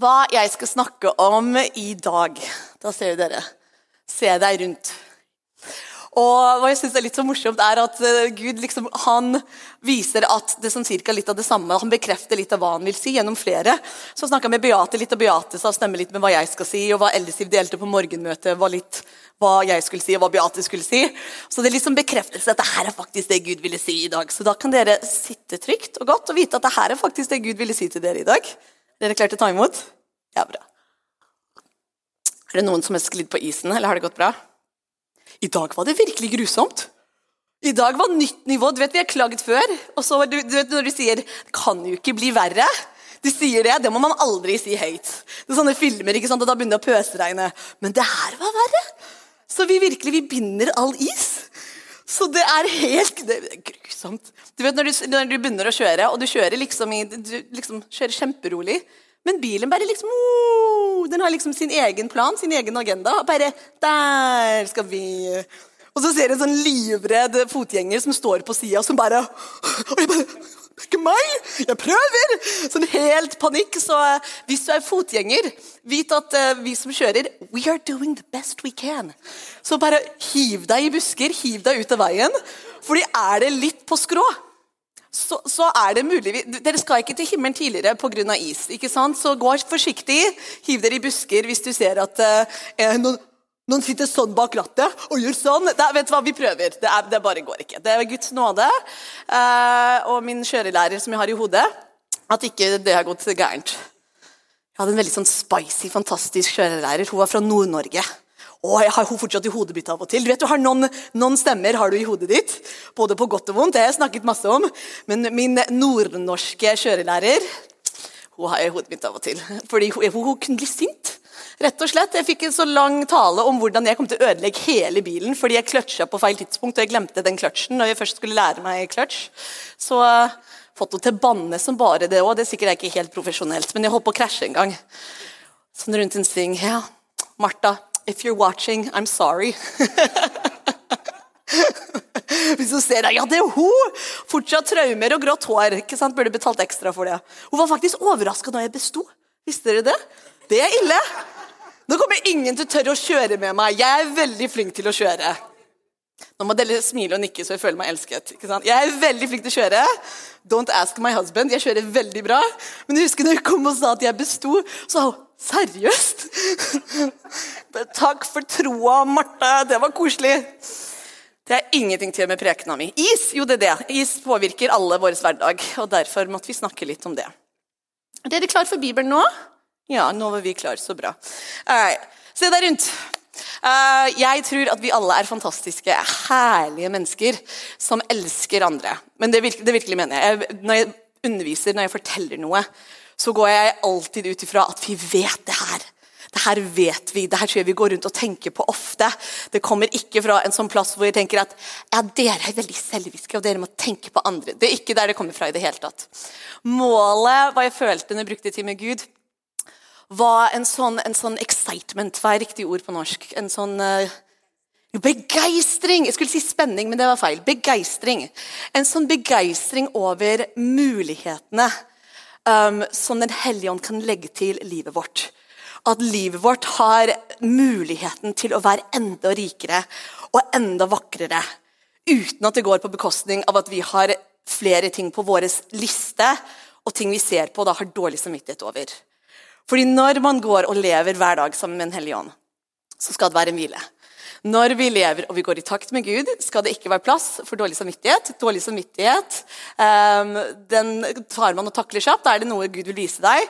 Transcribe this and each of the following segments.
hva jeg skal snakke om i dag. Da ser dere. Se deg rundt. Og hva jeg synes er litt så morsomt er at eh, Gud liksom, han viser at det som cirka litt av det samme. Han bekrefter litt av hva han vil si gjennom flere. Så snakka jeg med Beate litt, og Beate sa stemme litt med hva jeg skal si. Og hva Ellisiv delte på morgenmøtet, var litt hva jeg skulle si, og hva Beate skulle si. Så det liksom bekreftelse at det her er faktisk det Gud ville si i dag. Så da kan dere sitte trygt og godt og vite at det her er faktisk det Gud ville si til dere i dag. Er dere klarte å ta imot? Ja, bra. Er det noen som har sklidd på isen, eller har det gått bra? I dag var det virkelig grusomt. I dag var nytt nivå. Du vet, Vi har klaget før. og så du, du vet, Når du sier 'det kan jo ikke bli verre', du sier det, det må man aldri si høyt. Det er sånne filmer, ikke sant, og da begynner det å pøsregne. Men det her var verre. Så vi virkelig vi binder all is. Så det er helt det er grusomt. Du vet når du, når du, begynner å kjøre, og du kjører liksom, i, du liksom kjører kjemperolig, men bilen bare liksom oh, Den har liksom sin egen plan, sin egen agenda. og Bare Der skal vi Og så ser du en sånn livredd fotgjenger som står på sida, som bare Og jeg bare ikke meg! Jeg prøver! Sånn helt panikk. Så hvis du er fotgjenger, vit at uh, vi som kjører, we are doing the best we can. Så bare hiv deg i busker, hiv deg ut av veien. Fordi er det litt på skrå, så, så, er det mulig Dere skal ikke til himmelen tidligere pga. is. ikke sant? Så gå forsiktig. Hiv dere i busker hvis du ser at uh, noen, noen, sitter sånn bak rattet og gjør sånn. Det, vet du hva, Vi prøver. Det, er, det, bare går ikke. Det er Guds nåde uh, og min kjørelærer som jeg har i hodet, at ikke det har gått gærent. Jeg hadde en veldig sånn spicy, fantastisk kjørelærer. Hun var fra Nord-Norge. Og jeg har hun fortsatt i hodet mitt av og til. Du vet, du har noen, noen, stemmer har du i hodet ditt, både på godt og vondt. Det har jeg snakket masse om. Men min nordnorske kjørelærer hun har jeg i hodet mitt av og til. Fordi hun, hun, hun, kunne bli sint. Rett og slett. Jeg fikk en så lang tale om hvordan jeg kom til å ødelegge hele bilen fordi jeg kløtsja på feil tidspunkt, og jeg glemte den kløtsjen når jeg først skulle lære meg kløtsj. Så uh, fått henne til banne som bare det òg. Det er sikkert ikke helt profesjonelt, men jeg holdt på å krasje en gang. Sånn rundt en sving. Ja, Martha, If you're watching, I'm sorry. Hvis du ser deg, Ja, det er hun! Fortsatt traumer og grått hår. ikke sant? Burde betalt ekstra for det. Hun var faktisk overraska da jeg besto. Visste dere det? Det er ille. Nå kommer ingen til å tørre å kjøre med meg. Jeg er veldig flink til å kjøre. Nå må dere smile og nikke så jeg føler meg elsket. ikke sant? Jeg er veldig flink til å kjøre. Don't ask my husband. Jeg kjører veldig bra. Men jeg husker når hun kom og sa at jeg besto, så sa hun Seriøst? Takk for troa, Marte. Det var koselig. Det er ingenting til med prekena mi. Is jo det er det. Is påvirker alle vår hverdag. og Derfor måtte vi snakke litt om det. Er dere klar for Bibelen nå? Ja, nå var vi klare. Så bra. Se deg rundt. Uh, jeg tror at vi alle er fantastiske, herlige mennesker som elsker andre. Men det, virkelig, det virkelig mener jeg. Når jeg underviser, når jeg forteller noe, så går jeg alltid ut ifra at vi vet det her. Det her vet vi, det her tror jeg vi går rundt og tenker på ofte. Det kommer ikke fra en sånn plass hvor jeg tenker at ja, dere er veldig selviske og dere må tenke på andre. Det er ikke der det kommer fra i det hele tatt. Målet, hva jeg følte når jeg brukte tid med Gud, var en sånn, en sånn excitement. Hva er riktig ord på norsk? En sånn uh, Begeistring! Jeg skulle si spenning, men det var feil. Begeistring. En sånn begeistring over mulighetene um, som Den hellige ånd kan legge til livet vårt. At livet vårt har muligheten til å være enda rikere og enda vakrere. Uten at det går på bekostning av at vi har flere ting på vår liste, og ting vi ser på og da har dårlig samvittighet over. Fordi når man går og lever hver dag sammen med en hellig ånd, så skal det være en hvile. Når vi lever og vi går i takt med Gud, skal det ikke være plass for dårlig samvittighet. Dårlig samvittighet um, den tar man og takler kjapt. Da er det noe Gud vil vise deg.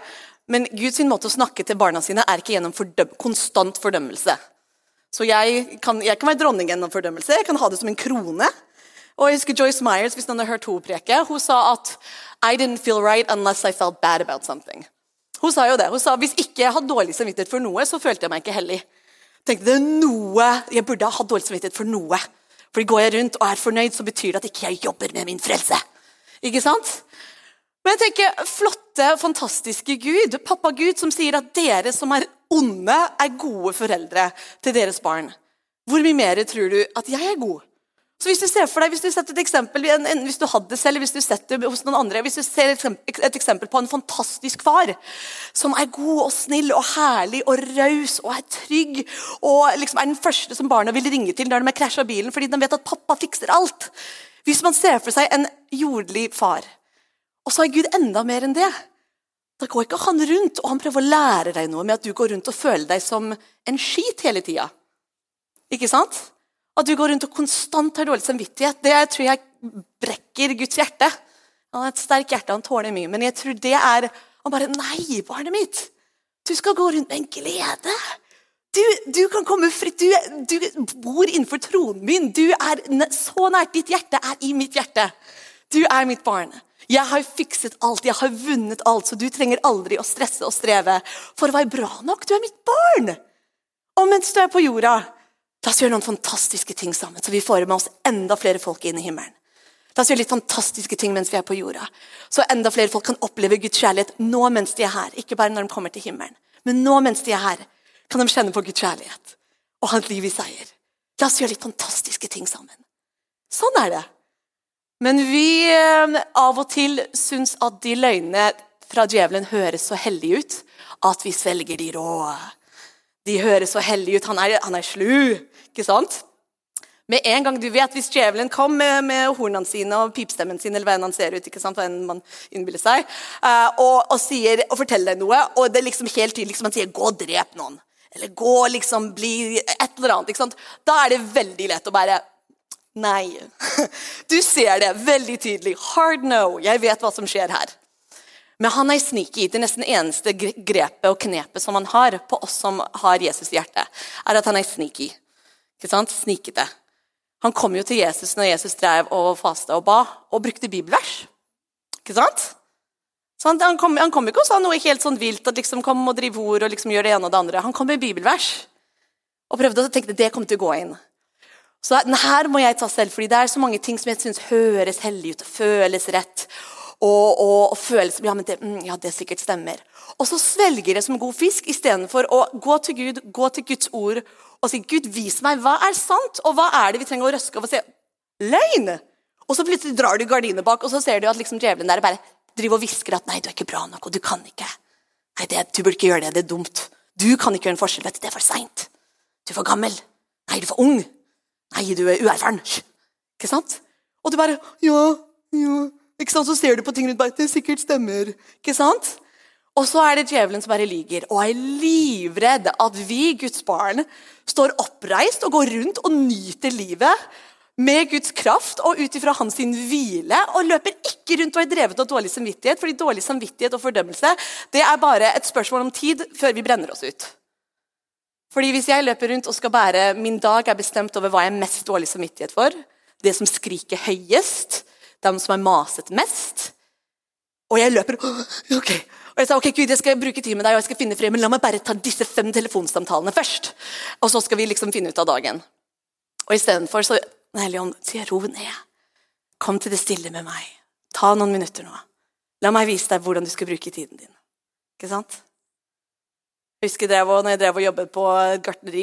Men Guds måte å snakke til barna sine er ikke gjennom fordøm konstant fordømmelse. Så jeg kan, jeg kan være dronning gjennom fordømmelse. Jeg kan ha det som en krone. Og jeg husker Joyce Myers hvis noen har hørt henne preke, hun sa at I didn't feel right unless I felt bad about something. Hun sa jo det. Hun sa hvis ikke jeg hadde dårlig samvittighet for noe, så følte jeg meg ikke hellig tenkte det er noe Jeg burde ha dårlig samvittighet for noe. Fordi Går jeg rundt og er fornøyd, så betyr det at ikke jeg jobber med min frelse. Ikke sant? Men jeg tenker, flotte, fantastiske Gud, pappa Gud, som sier at dere som er onde, er gode foreldre til deres barn. Hvor mye mer tror du at jeg er god? Så hvis du ser for deg, hvis du setter et eksempel, en, en, hvis du hadde selv, hvis du setter hos noen andre, hvis du ser et, et eksempel på en fantastisk far som er god og snill og herlig og raus og er trygg og liksom er den første som barna vil ringe til når de har krasja bilen fordi de vet at pappa fikser alt. Hvis man ser for seg en jordlig far, og så er Gud enda mer enn det da går ikke han rundt og han prøver å lære deg noe med at du går rundt og føler deg som en skit hele tida. Ikke sant? At du går rundt og konstant har dårlig samvittighet, det tror jeg brekker Guds hjerte. Han har et sterkt hjerte, han tåler mye, men jeg tror det er Han bare Nei, barnet mitt! Du skal gå rundt med en glede. Du, du kan komme fritt. Du, du, bor innenfor tronen min. Du er så nært. Ditt hjerte er i mitt hjerte. Du er mitt barn. Jeg har fikset alt, jeg har vunnet alt, så du trenger aldri å stresse og streve for å være bra nok. Du er mitt barn! Og mens du er på jorda, La oss gjøre noen fantastiske ting sammen, så vi får med oss enda flere folk inn i himmelen. La oss gjøre litt fantastiske ting mens vi er på jorda, så enda flere folk kan oppleve Guds kjærlighet nå mens de er her. Ikke bare når de kommer til himmelen, men nå mens de er her, kan de kjenne på Guds kjærlighet og ha et liv i seier. La oss gjøre litt fantastiske ting sammen. Sånn er det. Men vi eh, av og til syns at de løgnene fra djevelen høres så hellige ut at vi svelger de rå. De høres så hellige ut. Han er, han er slu. Ikke sant? Med en gang du vet, Hvis djevelen kom med, med hornene sine og pipstemmen sin, eller hva enn han ser ut, ikke sant, hva man innbiller seg, uh, og, og, sier, og, forteller deg noe, og det er liksom helt tydelig liksom, han sier 'gå og drep noen', eller 'gå liksom bli et eller annet', ikke sant? da er det veldig lett å bare Nei. Du ser det veldig tydelig. Hard no. Jeg vet hva som skjer her. Men han er sneaky. Det nesten eneste grepet og knepet som han har på oss som har Jesus i hjertet, er at han er sneaky. Ikke sant? Snikete. Han kom jo til Jesus når Jesus drev og fasta og ba, og brukte bibelvers. Ikke sant? Så han, han, kom, han kom ikke og sa noe helt sånn vilt, at liksom kom og drive ord og liksom gjør det ene og det andre. Han kom med bibelvers og prøvde å tenke det kom til å gå inn. Så her må jeg ta selv, fordi det er så mange ting som jeg syns høres hellig ut og føles rett. Og, og, og føles ja, men det, mm, ja, det sikkert stemmer. Og så svelger det som god fisk istedenfor å gå til Gud, gå til Guds ord og si Gud, vis meg hva er sant, og hva er det vi trenger å røske over og si løgn. Og så plutselig drar du gardinene bak, og så ser du at liksom djevelen der bare driver og hvisker at nei, du er ikke bra nok, og du kan ikke. Nei, det, du burde ikke gjøre det, det er dumt. Du kan ikke gjøre en forskjell, vet du, det er for seint. Du er for gammel. Nei, du er for ung. Nei, du er uerfaren. Ikke sant? Og du bare ja, ja. Ikke sant? Så ser du på ting rundt deg. Det sikkert stemmer. Ikke sant? Og så er det djevelen som bare lyver og er livredd at vi, Guds barn, står oppreist og går rundt og nyter livet med Guds kraft og ut ifra hans hvile, og løper ikke rundt og er drevet av dårlig samvittighet. fordi dårlig samvittighet og fordømmelse det er bare et spørsmål om tid før vi brenner oss ut. Fordi Hvis jeg løper rundt og skal bære min dag er bestemt over hva jeg er mest dårlig samvittighet for, det som skriker høyest, dem som har maset mest, og jeg løper ok, og jeg sa ok, Gud, jeg skal bruke tid med deg og jeg skal finne fred, men la meg bare ta disse fem telefonsamtalene først. Og så skal vi liksom finne ut av dagen. Og istedenfor så Helligånd, sier ro ned. Kom til det stille med meg. Ta noen minutter nå. La meg vise deg hvordan du skal bruke tiden din. Ikke sant? Jeg husker jeg drev, når jeg drev og jobbet på gartneri,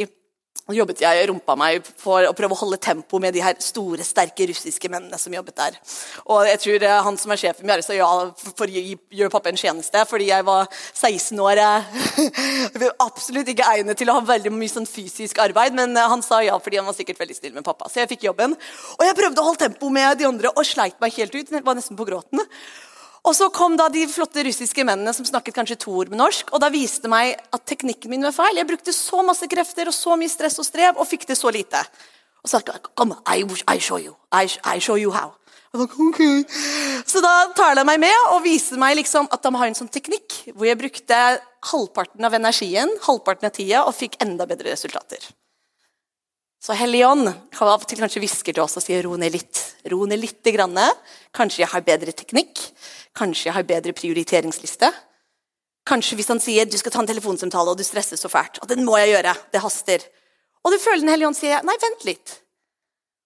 jobbet jeg rumpa meg for å prøve å holde tempo med de her store, sterke russiske mennene som jobbet der. Og jeg tror eh, Han som er sjefen min, sa ja for å gjøre pappa en tjeneste, fordi jeg var 16 år. Eh, absolutt ikke egnet til å ha veldig mye sånn fysisk arbeid, men eh, han sa ja fordi han var sikkert veldig snill med pappa. Så jeg fikk jobben. Og jeg prøvde å holde tempo med de andre og sleit meg helt ut. Jeg var nesten på gråten. Og så kom da de flotte russiske mennene som snakket kanskje to ord med norsk. Og da viste meg at teknikken min var feil. Jeg brukte så masse krefter og så mye stress og strev og fikk det så lite. Og så sa kom, I, I show you. I, I show you how. Okay. Så da tar de meg med og viser meg liksom at de har en sånn teknikk hvor jeg brukte halvparten av energien halvparten av tida, og fikk enda bedre resultater. Så Helligånd kan av og til kanskje hvisker til oss og sier ro ned litt. Ro ned litt. Grann. Kanskje jeg har bedre teknikk. Kanskje jeg har bedre prioriteringsliste. Kanskje hvis han sier du skal ta en telefonsamtale og du stresser så fælt. Og den må jeg gjøre. Det haster. Og du føler Den hellige ånd sier nei, vent litt.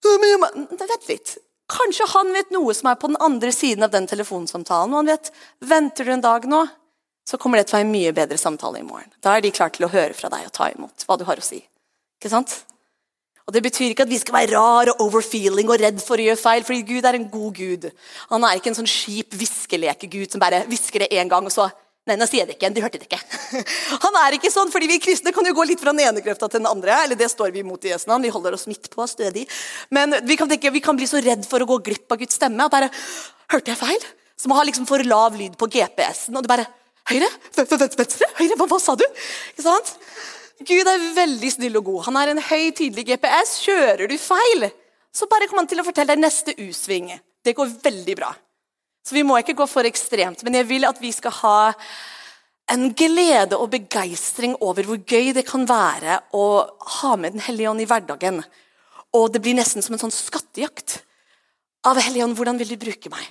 Vent litt. Kanskje han vet noe som er på den andre siden av den telefonsamtalen. Og han vet venter du en dag nå, så kommer det til å være en mye bedre samtale i morgen. Da er de klare til å høre fra deg og ta imot hva du har å si. Ikke sant? Og Det betyr ikke at vi skal være rar og overfeeling og redd for å gjøre feil, fordi Gud er en god Gud. Han er ikke en sånn skip viskelekegud som bare hvisker det én gang, og så Nei, nå sier jeg det ikke igjen. Du hørte det ikke. Han er ikke sånn, fordi Vi kristne kan jo gå litt fra den ene grøfta til den andre. eller det står Vi imot i Jesu. Vi holder oss midt på, stødig. Men vi kan, tenke, vi kan bli så redd for å gå glipp av Guds stemme. at bare, Hørte jeg feil? Som å ha liksom for lav lyd på GPS-en. og du bare, Høyre? Venstre? Høyre? Hva, hva sa du? Ikke sant? Gud er veldig snill og god. Han er en høy, tydelig GPS. Kjører du feil, så bare kommer han til å fortelle deg neste U-sving. Det går veldig bra. Så vi må ikke gå for ekstremt. Men jeg vil at vi skal ha en glede og begeistring over hvor gøy det kan være å ha med Den hellige ånd i hverdagen. Og det blir nesten som en sånn skattejakt. Av Hellige ånd, hvordan vil du bruke meg?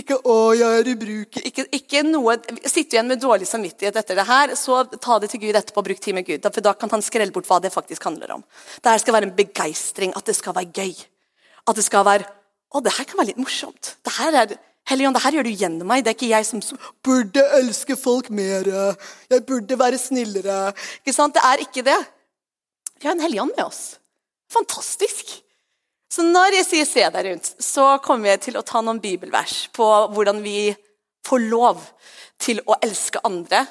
Ikke 'å, jeg er ubrukelig'. Ikke, ikke noe, Sitter igjen med dårlig samvittighet etter det her, så ta det til Gud etterpå. Bruk tid med Gud, for Da kan han skrelle bort hva det faktisk handler om. Det her skal være en begeistring, at det skal være gøy. At det skal være 'Å, det her kan være litt morsomt'. Det her er, Helligånd, det her gjør du gjennom meg. Det er ikke jeg som burde elske folk mer. Jeg burde være snillere. Ikke sant? Det er ikke det. Vi har en hellig med oss. Fantastisk. Så når jeg sier 'se deg rundt', så kommer jeg til å ta noen bibelvers på hvordan vi får lov til å elske andre.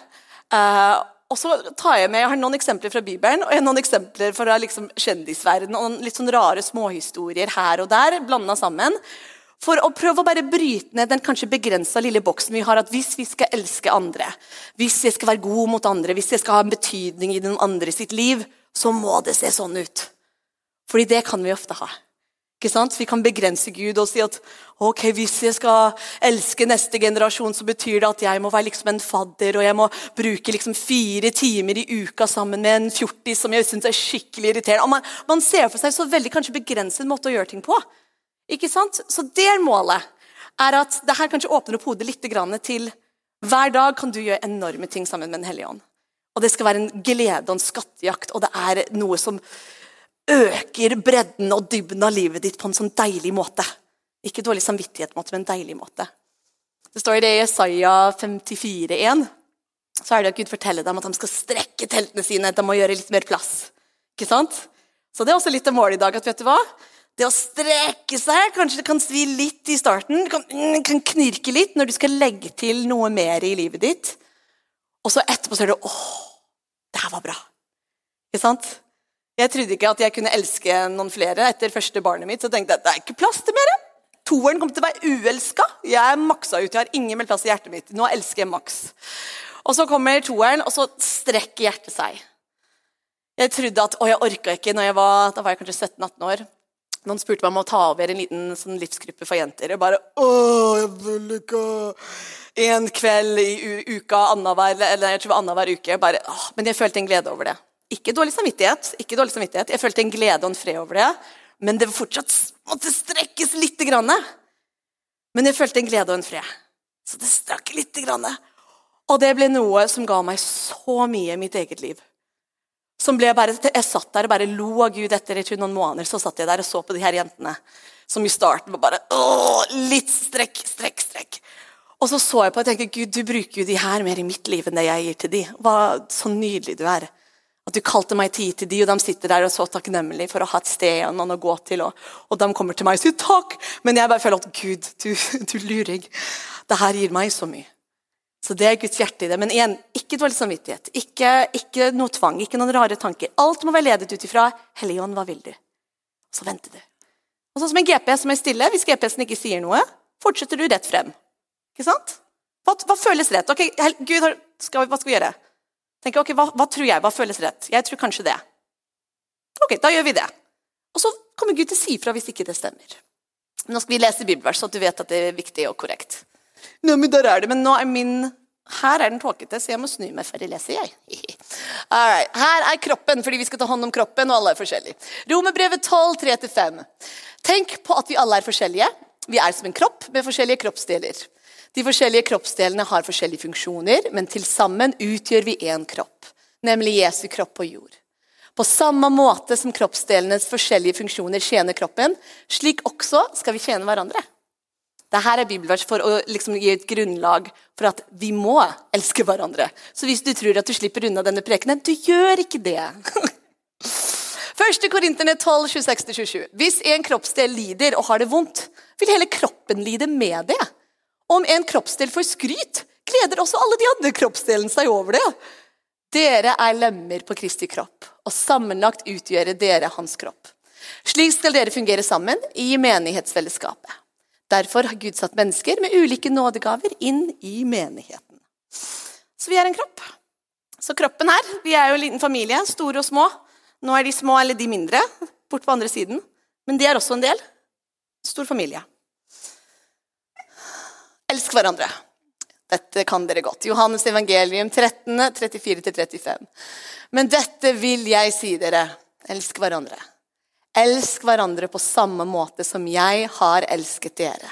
Uh, og så tar Jeg med, jeg har noen eksempler fra Bibelen og jeg har noen eksempler fra liksom, kjendisverdenen. Og litt sånn rare småhistorier her og der, blanda sammen. For å prøve å bare bryte ned den kanskje begrensa lille boksen vi har. at Hvis vi skal elske andre, hvis jeg skal være god mot andre, hvis jeg skal ha en betydning i den andre sitt liv, så må det se sånn ut. Fordi det kan vi ofte ha. Ikke sant? Vi kan begrense Gud og si at ok, hvis jeg skal elske neste generasjon, så betyr det at jeg må være liksom en fadder, og jeg må bruke liksom fire timer i uka sammen med en fjortis som jeg syns er skikkelig irriterende. Man, man, ser for seg så veldig kanskje begrenset måte å gjøre ting på. Ikke sant? Så det er målet. er at det her kanskje åpner opp hodet litt til hver dag kan du gjøre enorme ting sammen med Den hellige ånd. Og det skal være en glede og en skattejakt, og det er noe som øker bredden og dybden av livet ditt på en sånn deilig måte. Ikke dårlig samvittighet, men en deilig måte. Det står i det i Jesaja 54,1 så er det at Gud forteller dem at de skal strekke teltene sine. De må gjøre litt mer plass. Ikke sant? Så det er også litt av målet i dag. at vet du hva? Det å strekke seg kanskje det kan svi litt i starten. Det kan, mm, kan knirke litt når du skal legge til noe mer i livet ditt. Og så etterpå så er det åh, det her var bra. Ikke sant? Jeg trodde ikke at jeg kunne elske noen flere etter første barnet mitt. Så tenkte jeg det er ikke plass til mer. Toeren kommer til å være uelska. Jeg er maksa ut. Jeg har ingen med plass i hjertet mitt. Nå elsker jeg maks. Og så kommer toeren, og så strekker hjertet seg. Jeg trodde at Å, jeg orka ikke når jeg var da var jeg kanskje 17-18 år. Noen spurte meg om å ta over en liten sånn livsgruppe for jenter. Jeg bare Å, jeg vil ikke En kveld i uka annenhver eller jeg tror annenhver uke. Bare, åh, men jeg følte en glede over det. Ikke dårlig samvittighet. ikke dårlig samvittighet. Jeg følte en glede og en fred over det. Men det fortsatt måtte strekkes litt. Grann. Men jeg følte en glede og en fred. Så det strakk litt. Grann. Og det ble noe som ga meg så mye i mitt eget liv. Som ble bare, Jeg satt der og bare lo av Gud etter i noen måneder. Så satt jeg der og så på de her jentene som i starten var bare åh, litt strekk, strekk, strekk. Og så så jeg på og tenkte Gud, du bruker jo de her mer i mitt liv enn det jeg gir til de. Hva, Så nydelig du er. At du kalte meg tid til de, og de sitter der og så takknemlig for å ha et sted og noen å gå til. Og, og de kommer til meg og sier takk, men jeg bare føler at Gud, du, du luring. Det her gir meg så mye. Så det er Guds hjerte i det. Men igjen, ikke dårlig samvittighet. Ikke, ikke noe tvang, ikke noen rare tanker. Alt må være ledet ut ifra Helligånd, hva vil du? Så venter du. Og sånn som en GPS som er stille, Hvis GPS-en ikke sier noe, fortsetter du rett frem. Ikke sant? Hva, hva føles rett? Ok, Gud, skal, hva skal vi gjøre? Tenker ok, hva, hva, tror jeg? Hva føles rett? Jeg tror kanskje det. Ok, da gjør vi det. Og så kommer Gud til å si ifra hvis ikke det stemmer. Nå skal vi lese bibelvers, så at du vet at det er viktig og korrekt. Nå, men der er det, men nå er min her er den tåkete, så jeg må snu meg før jeg leser. jeg. Alright. Her er kroppen, fordi vi skal ta hånd om kroppen, og alle er forskjellige. Romerbrevet 12, 3-5. Tenk på at vi alle er forskjellige. Vi er som en kropp med forskjellige kroppsdeler. De forskjellige kroppsdelene har forskjellige funksjoner, men til sammen utgjør vi én kropp, nemlig Jesu kropp på jord. På samme måte som kroppsdelenes forskjellige funksjoner tjener kroppen, slik også skal vi tjene hverandre. Dette er bibelvers for å liksom gi et grunnlag for at vi må elske hverandre. Så hvis du tror at du slipper unna denne prekenen, du gjør ikke det. 1. 1. Korinterne 12, 26-27. Hvis en kroppsdel lider og har det vondt, vil hele kroppen lide med det. Om en kroppsdel får skryt, gleder også alle de andre kroppsdelene seg over det. Dere er lemmer på Kristi kropp, og sammenlagt utgjøre dere hans kropp. Slik skal dere fungere sammen i menighetsfellesskapet. Derfor har Gud satt mennesker med ulike nådegaver inn i menigheten. Så vi er en kropp. Så kroppen her Vi er jo en liten familie, store og små. Nå er de små eller de mindre bort på andre siden. Men de er også en del. Stor familie. Elsk hverandre. Dette kan dere godt. Johannes evangelium 13, 34-35. Men dette vil jeg si dere. Elsk hverandre. Elsk hverandre på samme måte som jeg har elsket dere.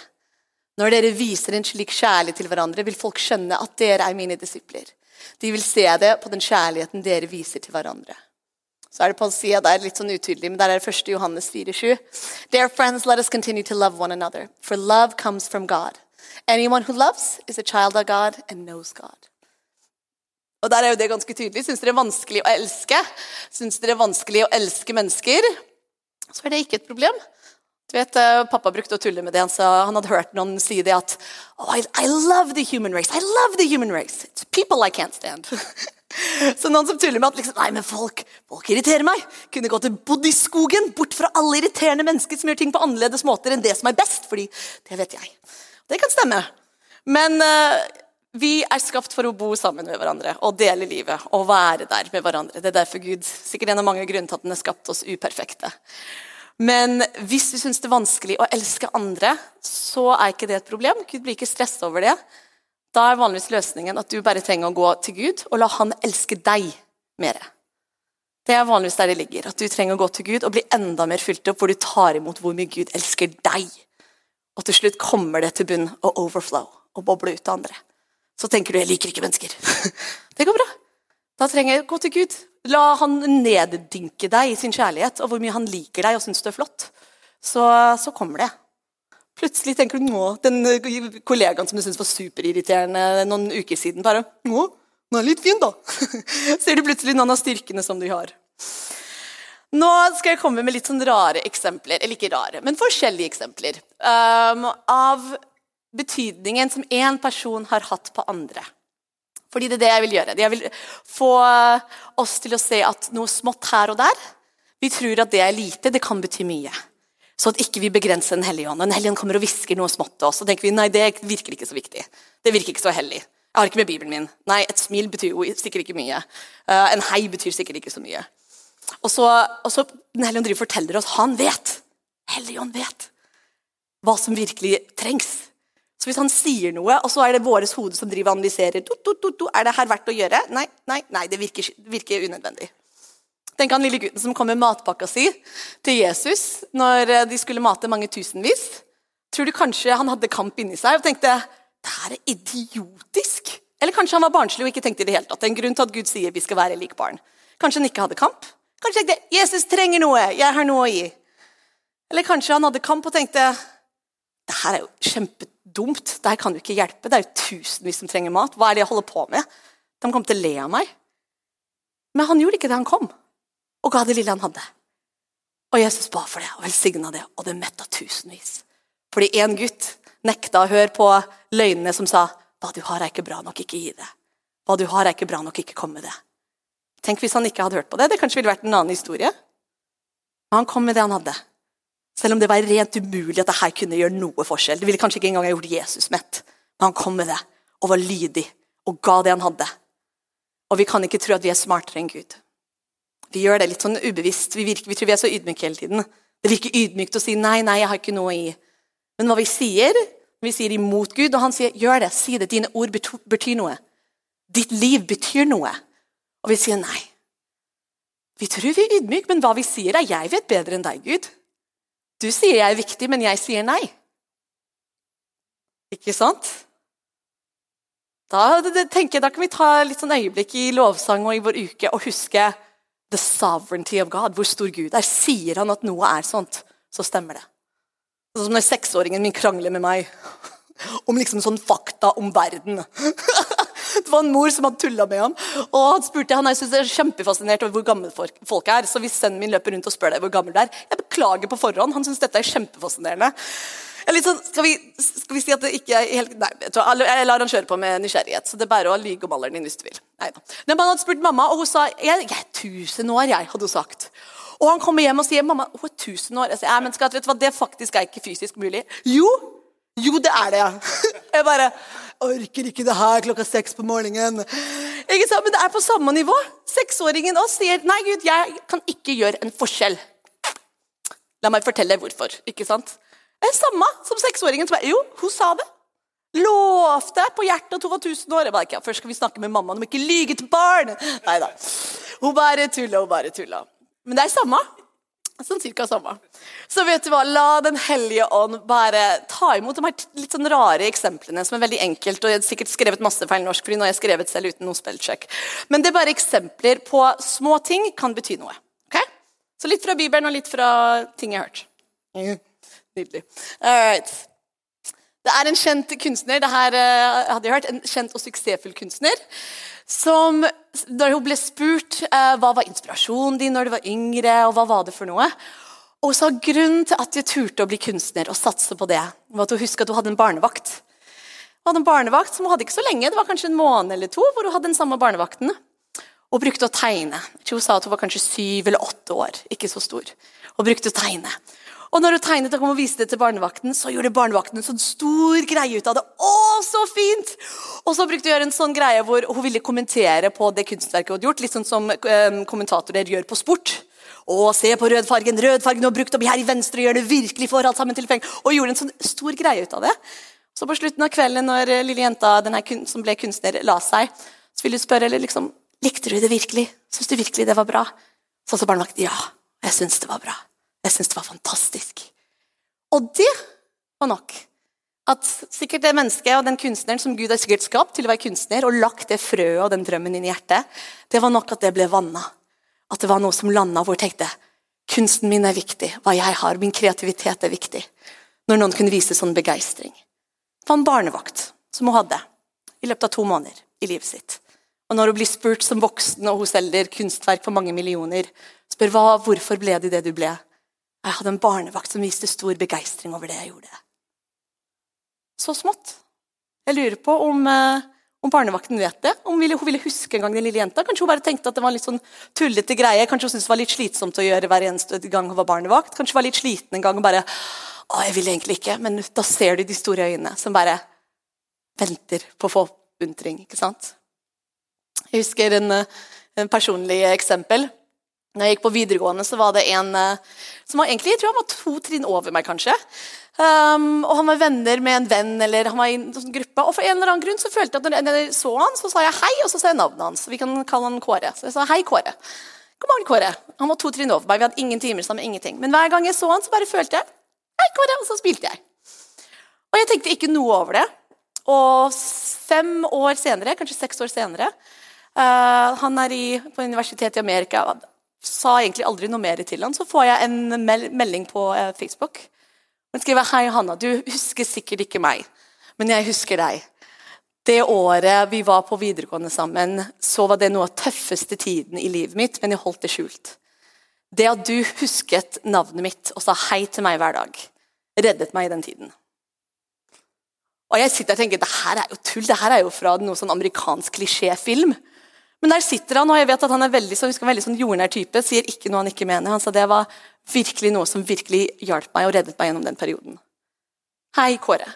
Når dere viser en slik kjærlighet til hverandre, vil folk skjønne at dere er mine disipler. De vil se det på den kjærligheten dere viser til hverandre. Så er det på sida der litt sånn utydelig, men der er det 1. Johannes 4,7. Dear friends, let us continue to love one another, for love comes from God. Anyone who loves is a child of God and knows God. Og der er jo det ganske tydelig. Syns dere det er vanskelig å elske? Syns dere det er vanskelig å elske mennesker? Så er det ikke et problem. Du vet, eh, Pappa brukte å tulle med det. Han, sa, han hadde hørt noen si det at oh, I, I, love the human race. I love the human race. It's people I can't stand. Så noen som tuller med at liksom, nei, men folk, folk irriterer meg. Kunne gått til bodd i skogen, bort fra alle irriterende mennesker som gjør ting på annerledes måter enn det som er best. fordi det vet jeg. Det kan stemme. Men uh, vi er skapt for å bo sammen med hverandre og dele livet og være der med hverandre. Det er derfor Gud sikkert en av mange grunner til at den har skapt oss uperfekte. Men hvis du syns det er vanskelig å elske andre, så er ikke det et problem. Gud blir ikke stressa over det. Da er vanligvis løsningen at du bare trenger å gå til Gud og la Han elske deg mer. Det er vanligvis der det ligger. At du trenger å gå til Gud og bli enda mer fylt opp, hvor du tar imot hvor mye Gud elsker deg. Og til slutt kommer det til bunn og overflow og boble ut til andre. Så tenker du 'jeg liker ikke mennesker'. det går bra. Da trenger jeg å gå til Gud. La han neddynke deg i sin kjærlighet og hvor mye han liker deg og syns du er flott. Så, så kommer det. Plutselig tenker du nå, den kollegaen som du syntes var superirriterende noen uker siden, bare 'Nå, nå er litt fin, da.' Ser du plutselig noen av styrkene som du har. Nå skal jeg komme med litt sånn rare eksempler, eller ikke rare, men forskjellige eksempler. Um, av betydningen som én person har hatt på andre. Fordi det er det jeg vil gjøre. Jeg vil få oss til å se at noe smått her og der Vi tror at det er lite, det kan bety mye. Så at ikke vi begrenser Den hellige ånd. Den hellige ånd kommer og hvisker noe smått til oss. Og tenker vi, nei, det virker ikke så viktig. Det virker ikke så hellig. Jeg har ikke med Bibelen min. Nei, et smil betyr jo sikkert ikke mye. Uh, en hei betyr sikkert ikke så mye. Og så, og så Den hellige ånd forteller oss han vet. Helligånd vet hva som virkelig trengs. Så hvis han sier noe, og så er det våres hode som driver og analyserer do, do, do, Er det her verdt å gjøre? Nei, nei, nei det virker, virker unødvendig. Tenk han lille gutten som kom med matpakka si til Jesus når eh, de skulle mate mange tusenvis. Tror du kanskje han hadde kamp inni seg og tenkte det her er idiotisk? Eller kanskje han var barnslig og ikke tenkte i det hele tatt. Det er en grunn til at Gud sier vi skal være lik barn. Kanskje han ikke hadde kamp? Kanskje jeg tenkte 'Jesus trenger noe, jeg har noe å gi'. Eller kanskje han hadde kamp og tenkte 'Det her er jo kjempedumt. Det her kan jo ikke hjelpe. Det er jo tusenvis som trenger mat. Hva er det jeg holder på med?' De kommer til å le av meg. Men han gjorde ikke det. Han kom og ga det lille han hadde. Og Jesus ba for det og velsigna det, og det metta tusenvis. Fordi én gutt nekta å høre på løgnene som sa 'Hva du har, er ikke bra nok, ikke gi det'. 'Hva du har, er ikke bra nok, ikke kom med det'. Tenk hvis han ikke hadde hørt på det. Det kanskje ville vært en annen historie. Han kom med det han hadde. Selv om det var rent umulig at det her kunne gjøre noe forskjell. Det ville kanskje ikke engang ha gjort Jesus mett. Men han kom med det og var lydig og ga det han hadde. Og vi kan ikke tro at vi er smartere enn Gud. Vi gjør det litt sånn ubevisst. Vi, virker, vi tror vi er så ydmyke hele tiden. Det virker ydmykt å si 'nei, nei, jeg har ikke noe i'. Men hva vi sier, vi sier imot Gud, og han sier 'gjør det', si det, dine ord betyr noe. Ditt liv betyr noe. Og vi sier nei. Vi tror vi er ydmyke, men hva vi sier, er 'jeg vet bedre enn deg, Gud'. Du sier jeg er viktig, men jeg sier nei. Ikke sant? Da, tenker da kan vi ta litt sånn øyeblikk i lovsang og i vår uke og huske the sovereignty of God, hvor stor Gud er. Sier han at noe er sånt, så stemmer det. Sånn som når seksåringen min krangler med meg om liksom sånn fakta om verden. Det var en mor som hadde tulla med ham. Og han spurte, han jeg synes jeg er kjempefascinert over hvor gamle folk er. Så hvis sønnen min løper rundt og spør deg hvor gammel du er, jeg beklager på forhånd. Han syns dette er kjempefascinerende. Sånn, skal, vi, skal, vi, si at det ikke er helt Nei, jeg lar han kjøre på med nysgjerrighet. Så det er bare å lyge om alderen din hvis du vil. Neida. Men han hadde spurt mamma, og hun sa jeg, jeg er 1000 år, jeg, hadde hun sagt. Og han kommer hjem og sier mamma, hun er 1000 år. Jeg sier, men skal, vet du hva, Det faktisk er ikke fysisk mulig. Jo, jo det er det. Jeg bare orker ikke det her klokka seks på morgenen. Ikke sant? Men det er på samme nivå. Seksåringen også sier nei, Gud, jeg kan ikke gjøre en forskjell. La meg fortelle hvorfor. ikke sant? Det er samme som seksåringen. som er, Jo, hun sa det. Lovte på hjertet at hun var 1000 år. Jeg bare, ikke, Først skal vi snakke med mammaen om ikke lyge til barn. Nei da. Hun bare tulla, hun bare tulla. Men det er samme. Sånn cirka samme. Så vet du hva, la Den hellige ånd bare ta imot de her litt sånn rare eksemplene, som er veldig enkelt, og jeg har sikkert skrevet masse feil norsk, fordi nå har jeg skrevet selv uten noen spellsjekk. Men det er bare eksempler på små ting kan bety noe. ok? Så litt fra Bibelen og litt fra ting jeg har hørt. Nydelig. All right. Det er en kjent kunstner, det her uh, hadde jeg hørt, en kjent og suksessfull kunstner, som da hun ble spurt eh, hva var inspirasjonen din når du var yngre, og hva var det for noe, og så Grunnen til at jeg turte å bli kunstner og satse på det, var at hun huska at hun hadde en barnevakt. Hun hadde en barnevakt som hun hadde ikke så lenge, det var kanskje en måned eller to, hvor hun hadde den samme barnevakten. Og brukte å tegne. Hun sa at hun var kanskje syv eller åtte år, ikke så stor. Og brukte å tegne. Og når hun tegnet og kom og viste det til barnevakten, så gjorde barnevakten en sånn stor greie ut av det. Å, så fint! Og så brukte hun gjøre en sånn greie hvor hun ville kommentere på det kunstverket hun hadde gjort, litt sånn som um, kommentatorer gjør på sport. Å, se på rødfargen! Rødfargen hun brukt opp her i venstre gjør det virkelig for alt sammen til feng. Og gjorde en sånn stor greie ut av det. Så på slutten av kvelden, når lille jenta denne som ble kunstner, la seg, så ville hun spørre eller liksom, likte du det virkelig. Syns du virkelig det var bra? Så sa barnevakten ja, jeg syns det var bra. Jeg syntes det var fantastisk. Og det var nok. At sikkert det mennesket og den kunstneren som Gud har sikkert skapt til å være kunstner, og lagt det frøet og den drømmen inn i hjertet, det var nok at det ble vanna. At det var noe som landa hvor jeg tenkte kunsten min er viktig, hva jeg har, min kreativitet er viktig. Når noen kunne vise sånn begeistring. Det var en barnevakt som hun hadde i løpet av to måneder i livet sitt. Og når hun blir spurt som voksen, og hun selger kunstverk for mange millioner, spør hva, hvorfor ble du det du ble, jeg hadde en barnevakt som viste stor begeistring over det jeg gjorde. Så smått. Jeg lurer på om, eh, om barnevakten vet det. Om hun ville, huske en gang den lille jenta. Kanskje hun bare tenkte at det var en litt sånn tullete greie. Kanskje hun syntes det var litt slitsomt å gjøre hver eneste gang hun var barnevakt. Kanskje hun var litt sliten en gang og bare Å, jeg vil egentlig ikke. Men da ser du de store øynene som bare venter på å få oppmuntring. Ikke sant? Jeg husker en, eh, en personlig eksempel. Når jeg gikk på videregående, så var det en uh, som var egentlig, jeg tror han var to trinn over meg, kanskje. Um, og han var venner med en venn, eller han var i en sånn gruppe. Og for en eller annen grunn så følte jeg at når jeg så han, så sa jeg hei, og så sa jeg navnet hans. Vi kan kalle han Kåre. Så jeg sa hei, Kåre. God morgen, Kåre. Han var to trinn over meg. Vi hadde ingen timer sammen. ingenting. Men hver gang jeg så han, så bare følte jeg hei, Kåre, og så spilte jeg. Og jeg tenkte ikke noe over det. Og fem år senere, kanskje seks år senere, uh, han er i, på universitetet i Amerika sa egentlig aldri noe mer til han. Så får jeg en melding på eh, Facebook. Han skriver hei, Hanna. Du husker sikkert ikke meg, men jeg husker deg. Det året vi var på videregående sammen, så var det noe av tøffeste tiden i livet mitt, men jeg holdt det skjult. Det at du husket navnet mitt og sa hei til meg hver dag, reddet meg i den tiden. Og jeg sitter og tenker det her er jo tull. Det her er jo fra noe sånn amerikansk klisjéfilm. Men der sitter han, og jeg vet at han er veldig, så, veldig sånn jordnær type. Sier ikke noe han ikke mener. Han sa det var virkelig noe som virkelig hjalp meg og reddet meg gjennom den perioden. Hei, Kåre.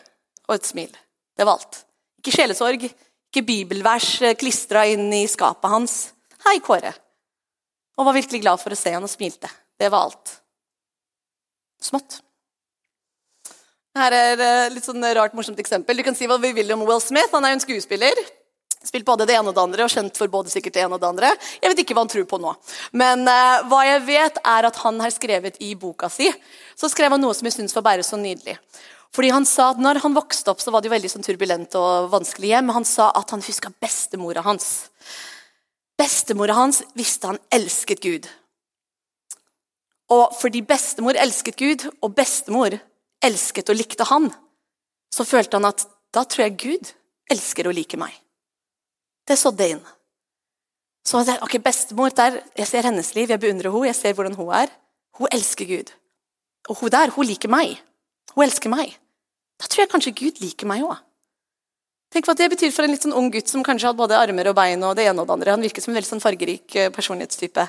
Og et smil. Det var alt. Ikke sjelesorg, ikke bibelvers eh, klistra inn i skapet hans. Hei, Kåre. Og var virkelig glad for å se han og smilte. Det var alt. Smått. Her er et litt sånn rart, morsomt eksempel. Du kan si hva vi vil om Will Smith. Han er jo en skuespiller. Spilt både det ene og det andre og kjent for både sikkert det ene og det andre. Jeg vet ikke hva han tror på nå. Men uh, hva jeg vet, er at han har skrevet i boka si så skrev han noe som jeg syns var bare så nydelig. Fordi han sa at når han vokste opp, så var det jo veldig sånn turbulent og vanskelig hjem. Han sa at han huska bestemora hans. Bestemora hans visste han elsket Gud. Og fordi bestemor elsket Gud, og bestemor elsket og likte han, så følte han at da tror jeg Gud elsker og liker meg. Det sådde inn. Så jeg, ok, bestemor der, Jeg ser hennes liv, jeg beundrer henne, jeg ser hvordan hun er. Hun elsker Gud. Og hun der, hun liker meg. Hun elsker meg. Da tror jeg kanskje Gud liker meg òg. Tenk hva det betyr for en litt sånn ung gutt som kanskje hadde både armer og bein og det ene og det andre. Han virker som en veldig sånn fargerik eh, personlighetstype.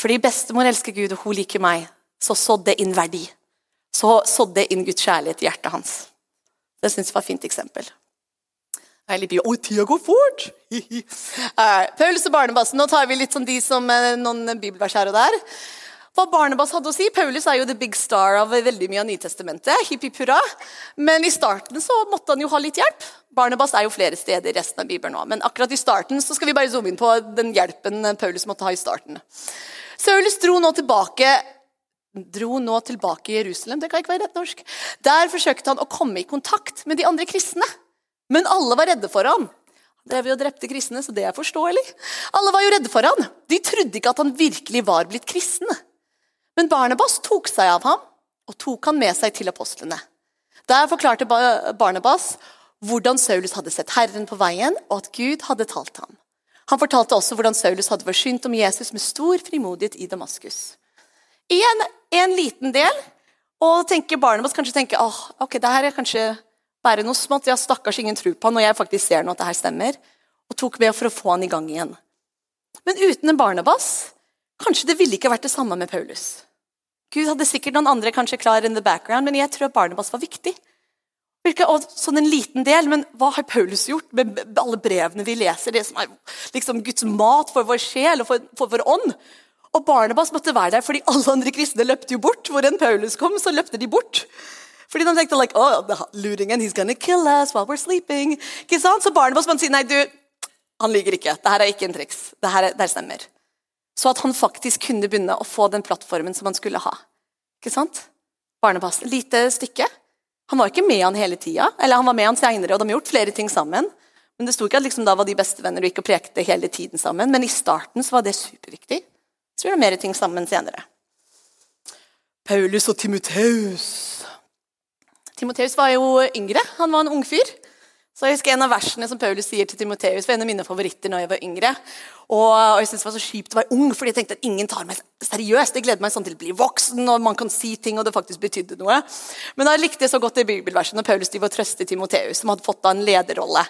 Fordi bestemor elsker Gud, og hun liker meg, så sådde inn verdi. Så sådde inn Guds kjærlighet i hjertet hans. Det syns jeg var et fint eksempel. Oi, tida går fort! Paulus og Barnebass. Nå tar vi litt sånn de som uh, noen bibelvers her og der. Hva Barnebass hadde å si Paulus er jo the big star av veldig mye av Nytestamentet. Hipp, hipp, hurra. Men i starten så måtte han jo ha litt hjelp. Barnebass er jo flere steder i resten av Bibelen nå. Men akkurat i starten så skal vi bare zoome inn på den hjelpen Paulus måtte ha i starten. Saulus dro nå tilbake dro nå tilbake i Jerusalem. Det kan ikke være rett norsk. Der forsøkte han å komme i kontakt med de andre kristne. Men alle var redde for ham. Han drev jo og drepte kristne, så det er forståelig. Alle var jo redde for ham. De trodde ikke at han virkelig var blitt kristen. Men Barnabas tok seg av ham og tok han med seg til apostlene. Der forklarte Barnabas hvordan Saulus hadde sett Herren på veien, og at Gud hadde talt ham. Han fortalte også hvordan Saulus hadde forsynt om Jesus med stor frimodighet i Damaskus. I en, en liten del, og tenker Barnabas kanskje tenker åh, ok, det her er kanskje bare noe smått. Ja, stakkars ingen tror på han, og jeg faktisk ser nå at det her stemmer. Og tok med for å få han i gang igjen. Men uten en Barnabas Kanskje det ville ikke vært det samme med Paulus. Gud hadde sikkert noen andre kanskje klar in the background, men jeg tror at Barnabas var viktig. Og sånn en liten del, Men hva har Paulus gjort med alle brevene vi leser? Det som er liksom Guds mat for vår sjel og for, for vår ånd. Og Barnabas måtte være der fordi alle andre kristne løpte jo bort. Hvor en Paulus kom, så løpte de bort. Fordi de tenkte like, oh, luringen, he's gonna kill us while we're sleeping. Ikke sant? Så Barnabas måtte si nei, du, han lyver ikke. Dette er ikke en triks. Dette, det stemmer. Så at han faktisk kunne begynne å få den plattformen som han skulle ha. Ikke sant? Barnepass. Lite stykke. Han var ikke med han hele tida. Eller han var med han seinere, og de har gjort flere ting sammen. Men det sto ikke at liksom da var de bestevenner og gikk og prekte hele tiden sammen. Men i starten så var det superviktig. Så gjør de mer ting sammen senere. Paulus og Timoteus. Timoteus var jo yngre. Han var en ung fyr. Så jeg husker En av versene som Paulus sier til Timoteus, var en av mine favoritter når jeg var yngre. Og, og jeg syntes det var så kjipt å være ung, fordi jeg tenkte at ingen tar meg seriøst. Jeg gleder meg sånn til å bli voksen, og man kan si ting, og det faktisk betydde noe. Men da likte jeg så godt det bibelverset når Paulus var trøste Timoteus, som hadde fått da en lederrolle.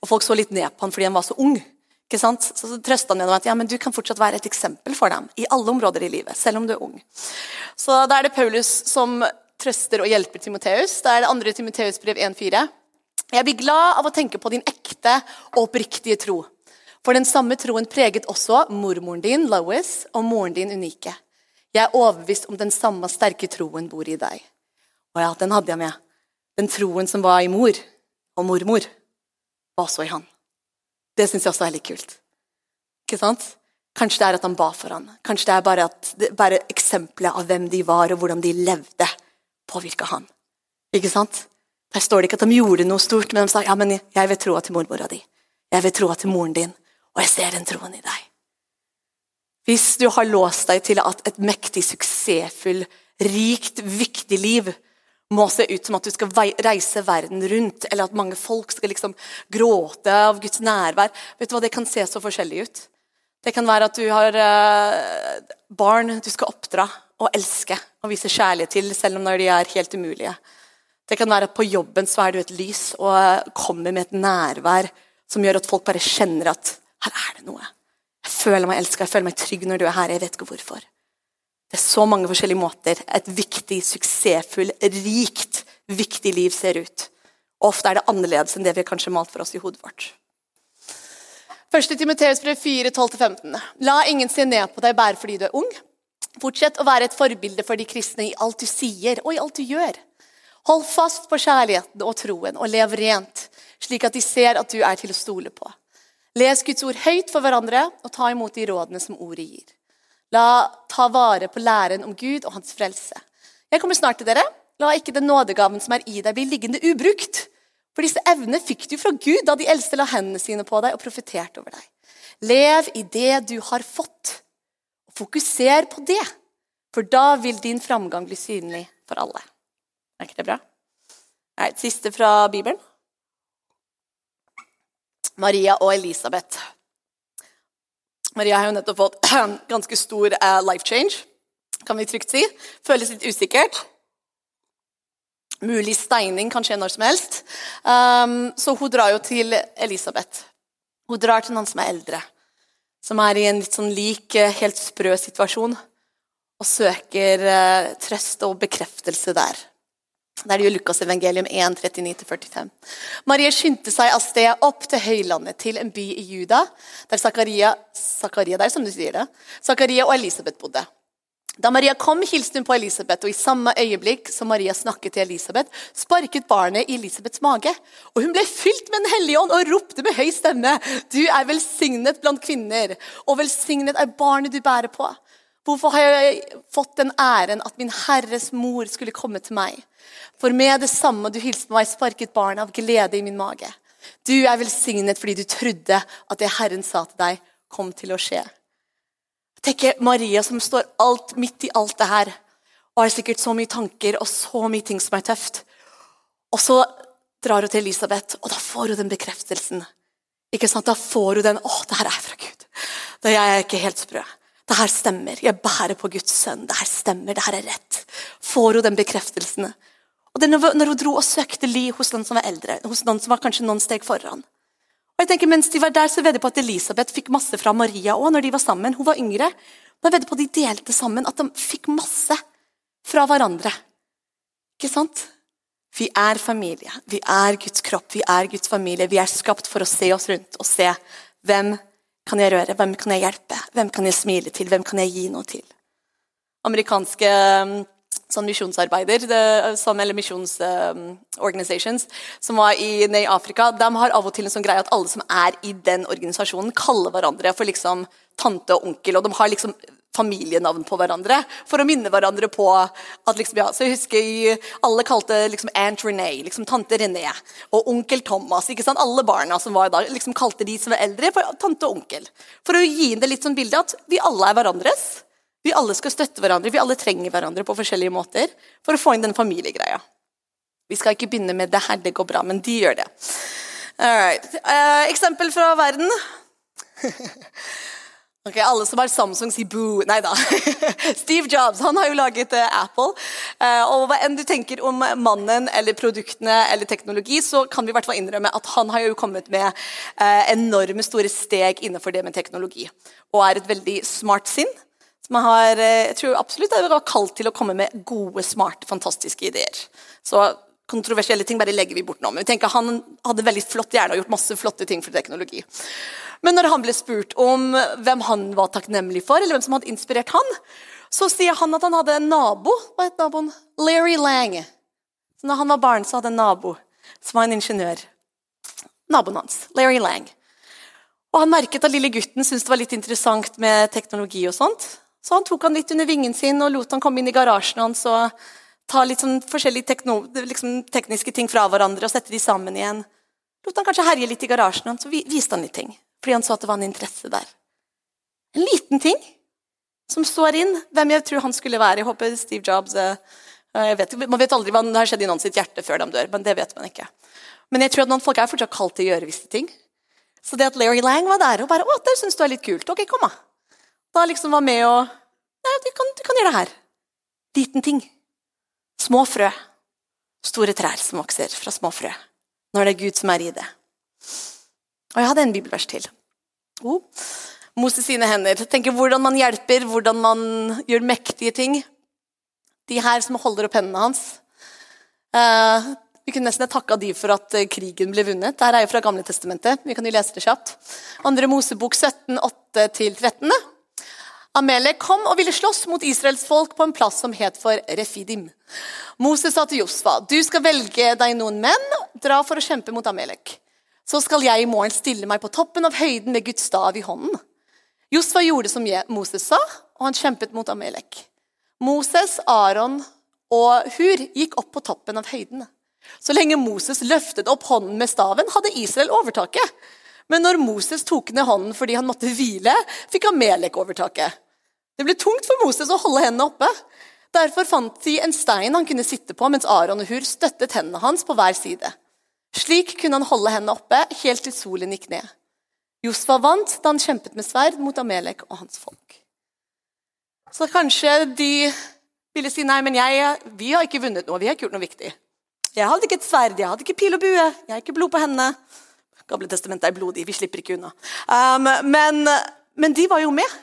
Og folk så litt ned på han fordi han var så ung. Ikke sant? Så, så trøsta han gjennom at ja, men du kan fortsatt være et eksempel for dem i alle områder i livet, selv om du er ung. Så da er det Paulus som trøster og hjelper Timoteus. Da er det andre Timoteus brev 1,4. Jeg blir glad av å tenke på din ekte og oppriktige tro. For den samme troen preget også mormoren din, Lois, og moren din, Unike. Jeg er overbevist om den samme sterke troen bor i deg. Og ja, den hadde jeg med. Den troen som var i mor og mormor, var også i han. Det syns jeg også er litt kult. Ikke sant? Kanskje det er at han ba for han. Kanskje det er bare, at, bare eksempelet av hvem de var, og hvordan de levde, påvirka han. Ikke sant? Der står det ikke at de gjorde noe stort, men de sa ja, men jeg vil troa til mormora di. Jeg vil troa til moren din. Og jeg ser den troen i deg. Hvis du har låst deg til at et mektig, suksessfull, rikt, viktig liv må se ut som at du skal reise verden rundt, eller at mange folk skal liksom gråte av Guds nærvær Vet du hva, Det kan se så forskjellig ut. Det kan være at du har uh, barn du skal oppdra og elske og vise kjærlighet til, selv om når de er helt umulige. Det kan være at på jobben så er du et lys og kommer med et nærvær som gjør at folk bare kjenner at her er det noe. Jeg føler meg elska, jeg føler meg trygg når du er her. Jeg vet ikke hvorfor. Det er så mange forskjellige måter et viktig, suksessfull, rikt, viktig liv ser ut. Og ofte er det annerledes enn det vi har kanskje malt for oss i hodet vårt. Første Timoteus brev 4, 12-15. La ingen se ned på deg bare fordi du er ung. Fortsett å være et forbilde for de kristne i alt du sier og i alt du gjør. Hold fast på kjærligheten og troen, og lev rent, slik at de ser at du er til å stole på. Les Guds ord høyt for hverandre, og ta imot de rådene som ordet gir. La ta vare på læren om Gud og hans frelse. Jeg kommer snart til dere. La ikke den nådegaven som er i deg, bli liggende ubrukt. For disse evnene fikk du fra Gud da de eldste la hendene sine på deg og profeterte over deg. Lev i det du har fått, fokuser på det. For da vil din framgang bli synlig for alle. Er ikke det bra? Nei, siste fra Bibelen. Maria og Elisabeth. Maria har jo nettopp fått ganske stor uh, life change, kan vi trygt si. Føles litt usikkert. Mulig steining kan skje når som helst. Um, så hun drar jo til Elisabeth. Hun drar til noen som er eldre, som er i en litt sånn lik, eh, helt sprø situasjon, og søker uh, trøst og bekreftelse der. Det er det jo Lukas evangelium 1, 39-45. Marie skyndte seg av sted opp til høylandet, til en by i Juda, der Zakaria, Zakaria der, som du sier det, Zakaria og Elisabeth bodde. Da Maria kom, hilste hun på Elisabeth, og i samme øyeblikk som Maria snakket til Elisabeth, sparket barnet i Elisabeths mage. Og hun ble fylt med Den hellige ånd og ropte med høy stemme, Du er velsignet blant kvinner, og velsignet er barnet du bærer på. Hvorfor har jeg fått den æren at min Herres mor skulle komme til meg? For med det samme du hilste meg, sparket barnet av glede i min mage. Du er velsignet fordi du trodde at det Herren sa til deg, kom til å skje. Tenk Maria som står alt, midt i alt det her og har sikkert så mye tanker og så mye ting som er tøft. Og så drar hun til Elisabeth, og da får hun den bekreftelsen. Ikke sant? Da får hun den 'Å, det her er fra Gud'. Da er jeg ikke helt sprø. Det her stemmer. Jeg bærer på Guds sønn. Det her stemmer. Det her er rett. Får hun den bekreftelsen. Og det når hun dro og søkte ly hos noen som var eldre, hos noen som var kanskje noen steg foran. Og jeg tenker, Mens de var der, så vedder på at Elisabeth fikk masse fra Maria òg, når de var sammen. Hun var yngre. Men vedder på at de delte sammen, at de fikk masse fra hverandre. Ikke sant? Vi er familie. Vi er Guds kropp, vi er Guds familie. Vi er skapt for å se oss rundt og se hvem kan jeg røre, hvem kan jeg hjelpe, hvem kan jeg smile til, hvem kan jeg gi noe til. Amerikanske sånn misjonsarbeider, eller misjonsorganisations, um, som var i, i, Afrika, de har av og til en sånn greie at alle som er i den organisasjonen, kaller hverandre for liksom tante og onkel, og de har liksom familienavn på hverandre for å minne hverandre på at liksom, ja, så jeg husker jeg, Alle kalte liksom Aunt Renee, liksom tante René, og onkel Thomas. ikke sant? Alle barna som var da, liksom kalte de som var eldre, for tante og onkel. For å gi inn det litt sånn bilde at vi alle er hverandres. Vi alle skal støtte hverandre, vi alle trenger hverandre på forskjellige måter for å få inn den familiegreia. Vi skal ikke begynne med 'det her, det går bra', men de gjør det. Uh, eksempel fra verden. ok, Alle som har Samsung, sier boo. Nei da. Steve Jobs han har jo laget uh, Apple. Uh, og Hva enn du tenker om mannen eller produktene eller teknologi, så kan vi i innrømme at han har jo kommet med enorme store steg innenfor det med teknologi. Og er et veldig smart sinn man har, eh, jeg tror absolutt det var kalt til å komme med gode, smarte, fantastiske ideer. Så kontroversielle ting bare legger vi bort nå. Men vi tenker Han hadde veldig flott hjerne og gjort masse flotte ting for teknologi. Men når han ble spurt om hvem han var takknemlig for, eller hvem som hadde inspirert han, så sier han at han hadde en nabo. Hva het naboen? Larry Lang. Så når han var barn, så hadde en nabo som var en ingeniør. Naboen hans, Larry Lang. Og Han merket at lille gutten syntes det var litt interessant med teknologi. og sånt. Så han tok han litt under vingen sin og lot han komme inn i garasjen hans og ta litt sånn forskjellige tekno, liksom tekniske ting fra hverandre og sette de sammen igjen. Lot han kanskje herje litt i garasjen hans, og viste han litt ting. Fordi han så at det var en interesse der. En liten ting som står inn hvem jeg tror han skulle være. Jeg håper Steve Jobs eh, vet, Man vet aldri hva som har skjedd i noen sitt hjerte før de dør, men det vet man ikke. Men jeg tror at noen folk er fortsatt kalt til å gjøre visse ting. Så det at Larry Lang var der og bare 'Å, det syns du er litt kult. Ok, kom, da.' Da liksom var med og Nei, du kan, du kan gjøre det her. Liten ting. Små frø. Store trær som vokser fra små frø. Når det er Gud som er i det. Og jeg hadde en bibelvers til. Oh. Moses sine hender. Tenker hvordan man hjelper, hvordan man gjør mektige ting. De her som holder opp hendene hans. Uh, vi kunne nesten takka de for at uh, krigen ble vunnet. Dette er jo fra Gamle testamentet. Vi kan jo lese det kjapt. Andre Mosebok 17, 8-13. Amelek kom og ville slåss mot Israels folk på en plass som het for Refidim. Moses sa til Josfa, du skal velge deg noen menn, dra for å kjempe mot Amelek. Så skal jeg i morgen stille meg på toppen av høyden med Guds stav i hånden. Josfa gjorde som Moses sa, og han kjempet mot Amelek. Moses, Aron og Hur gikk opp på toppen av høyden. Så lenge Moses løftet opp hånden med staven, hadde Israel overtaket. Men når Moses tok ned hånden fordi han måtte hvile, fikk Amelek overtaket. Det ble tungt for Moses å holde hendene oppe. Derfor fant de en stein han kunne sitte på, mens Aron og Hur støttet hendene hans på hver side. Slik kunne han holde hendene oppe helt til solen gikk ned. Josfa vant da han kjempet med sverd mot Amelek og hans folk. Så kanskje de ville si nei, men jeg, vi har ikke vunnet noe. Vi har ikke gjort noe viktig. Jeg hadde ikke et sverd, jeg hadde ikke pil og bue, jeg har ikke blod på hendene. Gamle testamentet er blodig, vi slipper ikke unna. Um, men, men, de var jo med.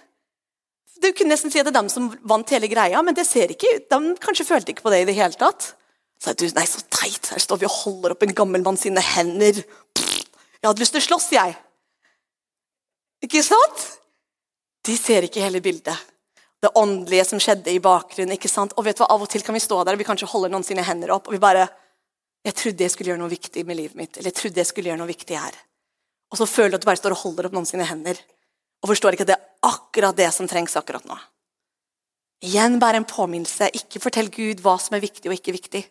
Du kunne nesten si at det er dem som vant hele greia, men det ser ikke ut. De kanskje følte ikke på det i det hele tatt. Så du, nei, så teit, her står vi og holder opp en gammel mann sine hender. Jeg hadde lyst til å slåss, jeg. Ikke sant? De ser ikke hele bildet. Det åndelige som skjedde i bakgrunnen. ikke sant? Og vet du hva, Av og til kan vi stå der og vi kanskje holder noen sine hender opp, og vi bare jeg trodde jeg skulle gjøre noe viktig med livet mitt. eller jeg trodde jeg skulle gjøre noe viktig her. Og så føler du at du bare står og holder opp noen sine hender og forstår ikke at det er akkurat det som trengs akkurat nå. Igjen bare en påminnelse. Ikke fortell Gud hva som er viktig og ikke viktig.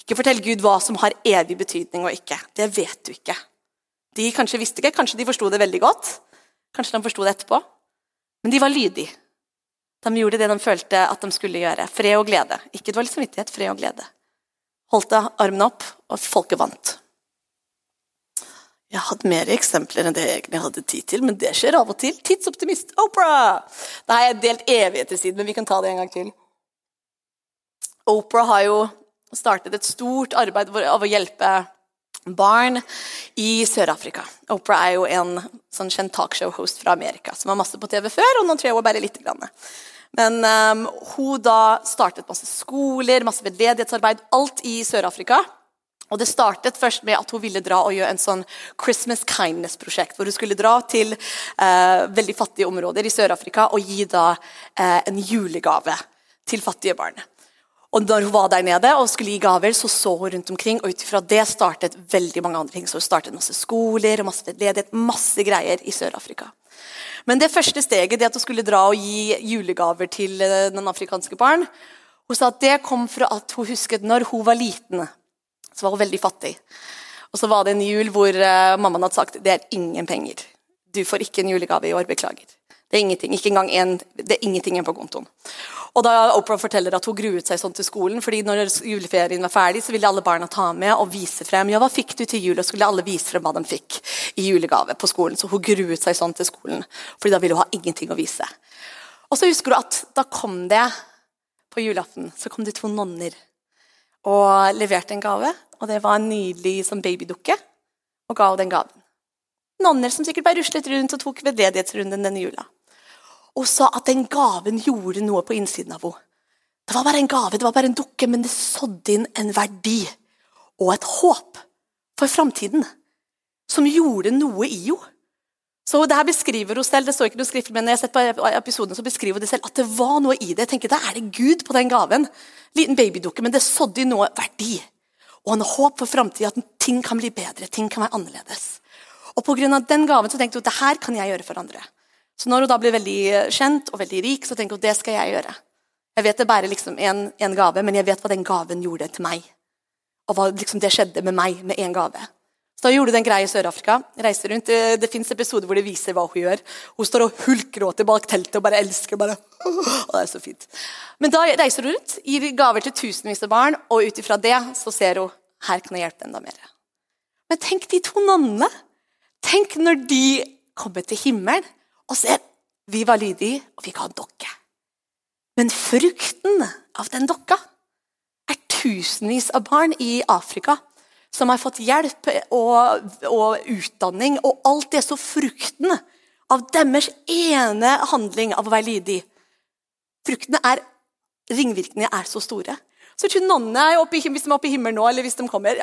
Ikke fortell Gud hva som har evig betydning og ikke. Det vet du ikke. De kanskje visste ikke, kanskje de forsto det veldig godt. Kanskje de forsto det etterpå. Men de var lydige. De gjorde det de følte at de skulle gjøre. Fred og glede. Ikke dårlig samvittighet, fred og glede holdt armen opp, og folket vant. Jeg hadde mer eksempler enn det jeg egentlig hadde tid til, men det skjer av og til. Tidsoptimist Opera! Det har jeg delt evigheter siden, men vi kan ta det en gang til. Opera har jo startet et stort arbeid av å hjelpe barn i Sør-Afrika. Opera er jo en sånn kjent talkshow-host fra Amerika som var masse på TV før, og nå tror jeg hun bare litt. Grann. Men um, hun da startet masse skoler, masse veldedighetsarbeid, alt i Sør-Afrika. Og Det startet først med at hun ville dra og gjøre en sånn Christmas kindness-prosjekt. Hvor hun skulle dra til eh, veldig fattige områder i Sør-Afrika og gi da eh, en julegave til fattige barn. Og når hun var der nede og skulle gi gaver, så så hun rundt omkring, og ut ifra det startet veldig mange andre ting. Så hun startet masse skoler og masse ledighet, masse greier i Sør-Afrika. Men det første steget, det at hun skulle dra og gi julegaver til eh, den afrikanske barn, hun sa at det kom fra at hun husket når hun var liten, så var hun veldig fattig. Og så var det en jul hvor uh, mammaen hadde sagt det er ingen penger. Du får ikke en julegave i år, beklager. Det er ingenting, ikke engang en, det er ingenting igjen på kontoen. Og da Oprah forteller at Hun gruet seg sånn til skolen, fordi når juleferien var ferdig, så ville alle barna ta med og vise frem ja, hva fikk du til jul, og skulle alle vise frem hva de fikk i julegave på skolen. Så hun gruet seg sånn til skolen, fordi da ville hun ha ingenting å vise. Og så husker du at da kom det på julaften så kom det to nonner og leverte en gave. Og det var en nydelig som babydukke, og ga henne den gaven. Nonner som sikkert bare ruslet rundt og tok veldedighetsrunden denne jula og sa at den gaven gjorde noe på innsiden av henne. Det var bare en gave, det var bare en dukke, men det sådde inn en verdi og et håp for framtiden som gjorde noe i henne. Så det her beskriver hun selv, det står ikke noe skriftlig, men jeg har sett på episoden, så beskriver hun det selv, at det var noe i det. Jeg tenker, Da er det Gud på den gaven. Liten babydukke, men det sådde i noe verdi. Og en håp for framtida, at ting kan bli bedre, ting kan være annerledes. Og pga. den gaven så tenkte hun det her kan jeg gjøre for andre. Så når hun da blir veldig kjent og veldig rik, så tenker hun det skal jeg gjøre. Jeg vet det er bare liksom en, gave, men jeg vet hva den gaven gjorde til meg. Og hva liksom det skjedde med meg med én gave. Så da gjorde hun den greia i Sør-Afrika. reiser rundt. Det, det fins episoder hvor det viser hva hun gjør. Hun står og hulkgråter bak teltet og bare elsker. bare. Og det er så fint. Men da reiser hun rundt, gir gaver til tusenvis av barn, og ut ifra det så ser hun her kan jeg hjelpe enda mer. Men tenk de to nonnene. Tenk når de kommer til himmelen og ser vi var lydige, og vi ga en dokke. Men frukten av den dokka er tusenvis av barn i Afrika som har fått hjelp og, og utdanning, og alt det så frukten av deres ene handling av å være lydig. Fruktene er, Ringvirkningene er så store. Så tror nonnene, hvis de er oppe i himmelen nå, eller hvis de kommer,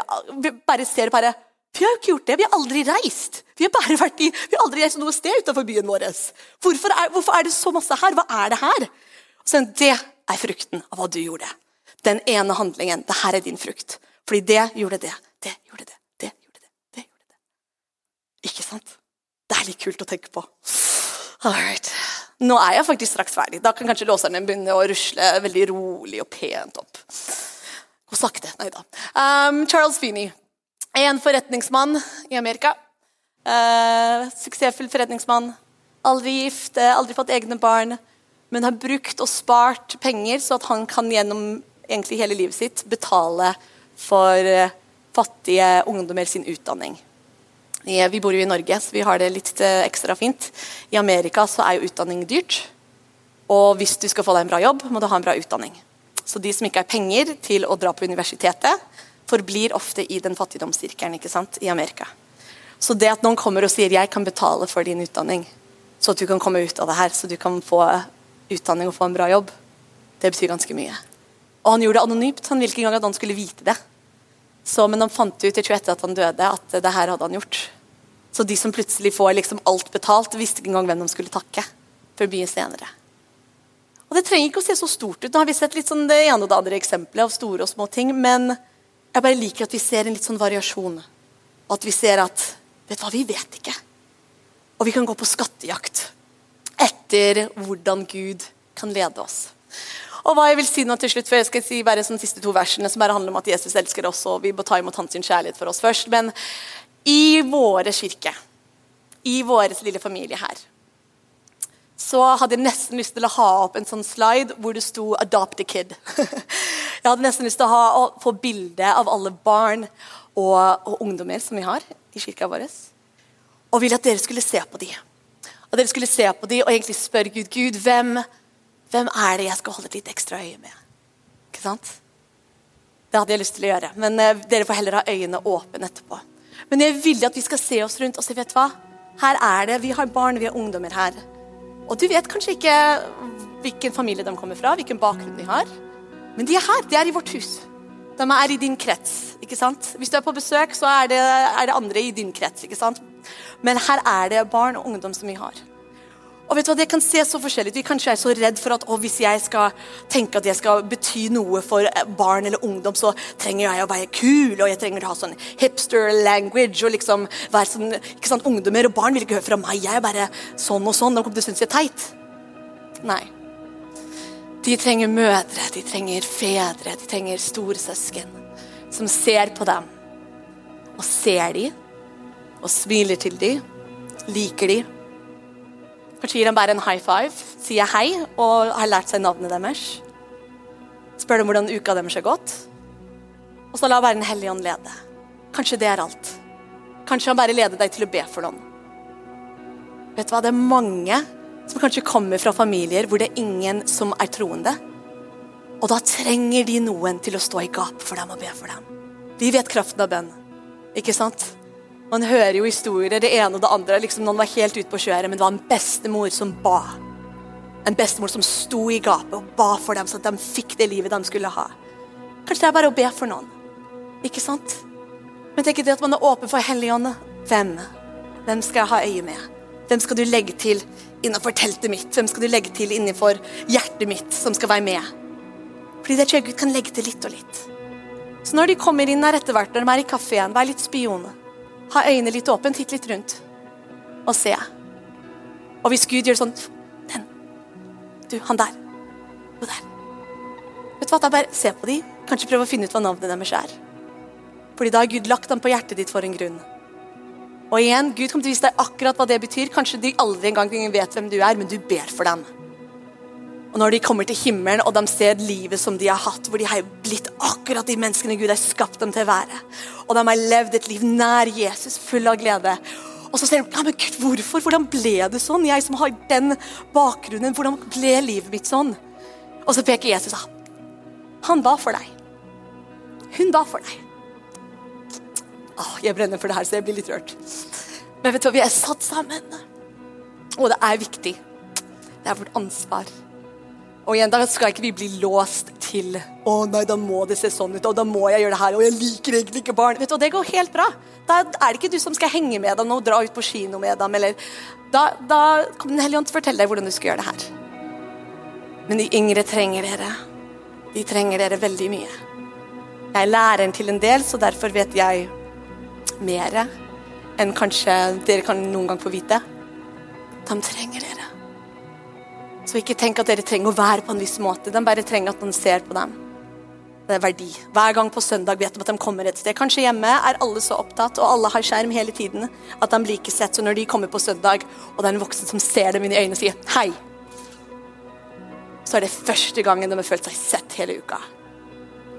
bare ser bare vi har jo ikke gjort det. Vi har aldri reist. Vi har bare vært i, vi har aldri reist noe sted utenfor byen vår. Hvorfor er, hvorfor er, det så masse her? Hva er det her? Så det er frukten av hva du gjorde. Den ene handlingen. Det her er din frukt. Fordi det gjorde det. Det gjorde det. Det gjorde det. Det gjorde det. Ikke sant? Det er litt kult å tenke på. Alright. Nå er jeg faktisk straks ferdig. Da kan kanskje låseren begynne å rusle veldig rolig og pent opp. Og sakte. Nei da. Um, Charles Feeney en forretningsmann i Amerika. Uh, suksessfull forretningsmann. Aldri gift, eh, aldri fått egne barn. Men har brukt og spart penger så at han kan gjennom egentlig hele livet sitt betale for, fattige ungdommer sin utdanning. Vi bor jo i Norge, så vi har det litt eh, ekstra fint. I Amerika så er jo utdanning dyrt. Og hvis du skal få deg en bra jobb, må du ha en bra utdanning. Så de som ikke har penger til å dra på universitetet, forblir ofte i den fattigdomssirkelen ikke sant, i Amerika. Så det at noen kommer og sier 'jeg kan betale for din utdanning', så at du kan komme ut av det her, så du kan få utdanning og få en bra jobb, det betyr ganske mye. Og han gjorde det anonymt. Han ville ikke engang at han skulle vite det. Så, men han fant ut til etter at han døde, at det her hadde han gjort. Så de som plutselig får liksom alt betalt, visste ikke engang hvem de skulle takke. For mye senere. Og Det trenger ikke å se så stort ut. Nå har vi sett litt sånn det ene og det andre eksempelet av store og små ting. Men jeg bare liker at vi ser en litt sånn variasjon. At vi ser at Vet du hva, vi vet ikke. Og vi kan gå på skattejakt etter hvordan Gud kan lede oss. Og hva jeg vil si nå til slutt, for jeg skal si bare sånn siste to versene som bare handler om at Jesus elsker oss, og vi må ta imot hans kjærlighet for oss først. Men i våre kirke, i vår lille familie her, så hadde jeg nesten lyst til å ha opp en sånn slide hvor det sto 'adopt a kid'. jeg hadde nesten lyst til å, ha, å få bilde av alle barn og, og, ungdommer som vi har i kirka vår. Og ville at dere skulle se på dem. At dere skulle se på dem og egentlig spørre Gud Gud, hvem, hvem er det jeg skal holde litt ekstra øye med. Ikke sant? Det hadde jeg lyst til å gjøre. Men uh, dere får heller ha øynene åpne etterpå. Men jeg vil at vi skal se oss rundt og si vet du hva? Her er det, Vi har barn, vi har ungdommer her. Og du vet kanskje ikke hvilken familie de kommer fra, hvilken bakgrunn de har. Men de er her. De er i vårt hus. De er i din krets. ikke sant? Hvis du er på besøk, så er det, er det andre i din krets. ikke sant? Men her er det barn og ungdom som vi har. Og vet du hva, Det kan se så forskjellig ut. Kanskje jeg er så redd for at å, hvis jeg skal tenke at jeg skal bety noe for eh, barn eller ungdom, så trenger jeg å være kul, og jeg trenger å ha sånn hipster language. og liksom være sånn, ikke sant, Ungdommer og barn vil ikke høre fra meg. Jeg er bare sånn og sånn. De kommer til å synes jeg er teit. Nei. De trenger mødre, de trenger fedre, de trenger storesøsken som ser på dem og ser dem og smiler til dem, liker dem Kanskje gir han bare en high five, sier hei og har lært seg navnet deres. Spør dem hvordan uka deres har gått. Og så la bare Den hellige ånd lede. Kanskje det er alt. Kanskje han bare leder deg til å be for noen. Vet du hva, Det er mange som kanskje kommer fra familier hvor det er ingen som er troende. Og da trenger de noen til å stå i gap for dem og be for dem. Vi vet kraften av bønn, ikke sant? Man hører jo historier, det ene og det andre. Liksom, noen var helt ute på kjøret, men det var en bestemor som ba. En bestemor som sto i gapet og ba for dem, så at de fikk det livet de skulle ha. Kanskje det er bare å be for noen. Ikke sant? Men tenk det at man er åpen for Helligånden. Hvem? Hvem skal jeg ha øye med? Hvem skal du legge til innenfor teltet mitt? Hvem skal du legge til innenfor hjertet mitt, som skal være med? Fordi det tror jeg Gud kan legge til litt og litt. Så når de kommer inn her etter hvert, når de er i kafeen, vær litt spione. Ha øynene litt åpne, titt litt rundt og se. Og hvis Gud gjør sånn Den. Du, han der. Og der. Vet du hva, da bare se på dem. Kanskje prøve å finne ut hva navnet deres er. Fordi da har Gud lagt dem på hjertet ditt for en grunn. Og igjen, Gud kommer til å vise deg akkurat hva det betyr. Kanskje de aldri engang vet hvem du er, men du ber for dem. Og når de kommer til himmelen og de ser livet som de har hatt, hvor de har blitt akkurat de menneskene Gud har skapt dem til å være, og de har levd et liv nær Jesus, full av glede og så ser de ja, men Gud, hvorfor? Hvordan ble det sånn? Jeg som har den bakgrunnen, hvordan ble livet mitt sånn? Og så peker Jesus av. Han ba for deg. Hun ba for deg. Åh, jeg brenner for det her, så jeg blir litt rørt. Men vet du hva, vi er satt sammen. Og det er viktig. Det er vårt ansvar. Og igjen, Da skal ikke vi bli låst til å nei, da må det se sånn ut, og da må jeg gjøre det her, og jeg liker egentlig ikke barn. Vet du, og Det går helt bra. Da er det ikke du som skal henge med dem og dra ut på kino med dem. eller Da, da kommer Den hellige ånd til å fortelle deg hvordan du skal gjøre det her. Men de yngre trenger dere. De trenger dere veldig mye. Jeg er læreren til en del, så derfor vet jeg mere enn kanskje dere kan noen gang få vite. De trenger dere. Så ikke tenk at dere trenger å være på en viss måte. De bare trenger at noen ser på dem. Det er verdi. Hver gang på søndag vet de at de kommer et sted. Kanskje hjemme er alle så opptatt, og alle har skjerm hele tiden, at de blir ikke sett. Så når de kommer på søndag, og det er en voksen som ser dem inn i øynene og sier 'hei', så er det første gangen de har følt seg sett hele uka.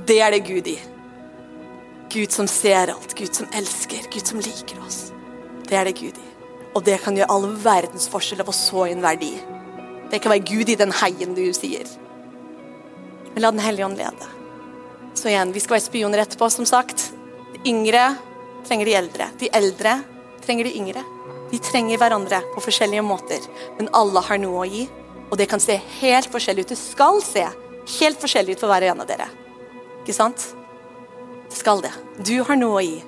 Det er det Gud i. Gud som ser alt, Gud som elsker, Gud som liker oss. Det er det Gud i. Og det kan gjøre all verdens forskjell av å så inn verdi. Det kan være Gud i den heien du sier. Men la Den hellige ånd lede. Så igjen, vi skal være spioner etterpå, som sagt. De yngre trenger de eldre. De eldre trenger de yngre. De trenger hverandre på forskjellige måter, men alle har noe å gi. Og det kan se helt forskjellig ut. Det skal se helt forskjellig ut for hver og en av dere. Ikke sant? Det skal det. Du har noe å gi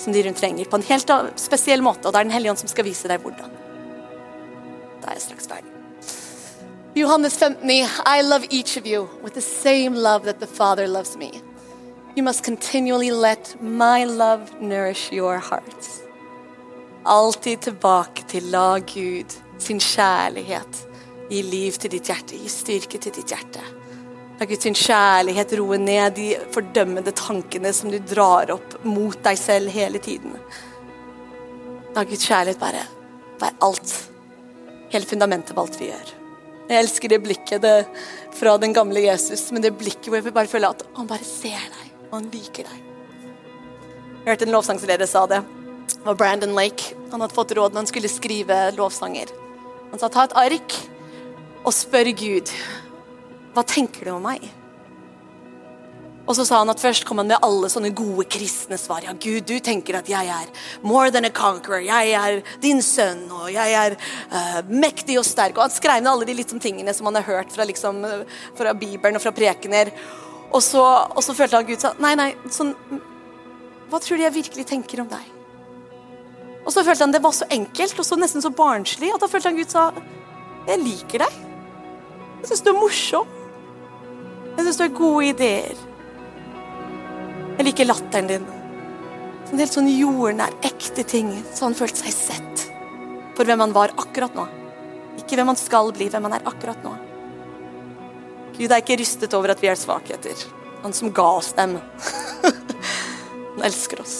som de rundt trenger, på en helt spesiell måte. Og det er Den hellige ånd som skal vise deg hvordan. Da er jeg straks ferdig. Johannes 15, I love each of you with the same love that the Father loves me. You must continually let my love nourish your hearts. Alltid tilbake til la Gud sin kjærlighet gi liv til ditt hjerte, gi styrke til ditt hjerte. La Guds kjærlighet roe ned de fordømmende tankene som du drar opp mot deg selv hele tiden. La Guds kjærlighet bare være alt. Hele fundamentet på alt vi gjør. Jeg elsker det blikket det, fra den gamle Jesus, men det blikket hvor jeg bare føler at han bare ser deg, og han liker deg. Jeg hørte en lovsangsleder sa det. Det var Brandon Lake. Han hadde fått råd når han skulle skrive lovsanger. Han sa ta et ark og spør Gud hva tenker du om meg? Og så sa han at Først kom han med alle sånne gode kristne svar. Ja, Gud, du tenker at jeg er more than a conqueror. Jeg er din sønn, og jeg er uh, mektig og sterk. Og Han skrev ned alle de liksom tingene som han har hørt fra, liksom, fra Bibelen og fra prekener. Og så, og så følte han Gud sa nei, nei, sånn, hva tror du jeg virkelig tenker om deg? Og så følte han det var så enkelt og så nesten så barnslig at da følte han Gud sa jeg liker deg. Jeg syns du er morsom. Jeg syns du har gode ideer. Jeg liker latteren din. En helt sånn jordnær, ekte ting, så han følte seg sett for hvem han var akkurat nå. Ikke hvem han skal bli, hvem han er akkurat nå. Gud er ikke rystet over at vi er svakheter. Han som ga oss dem. han elsker oss.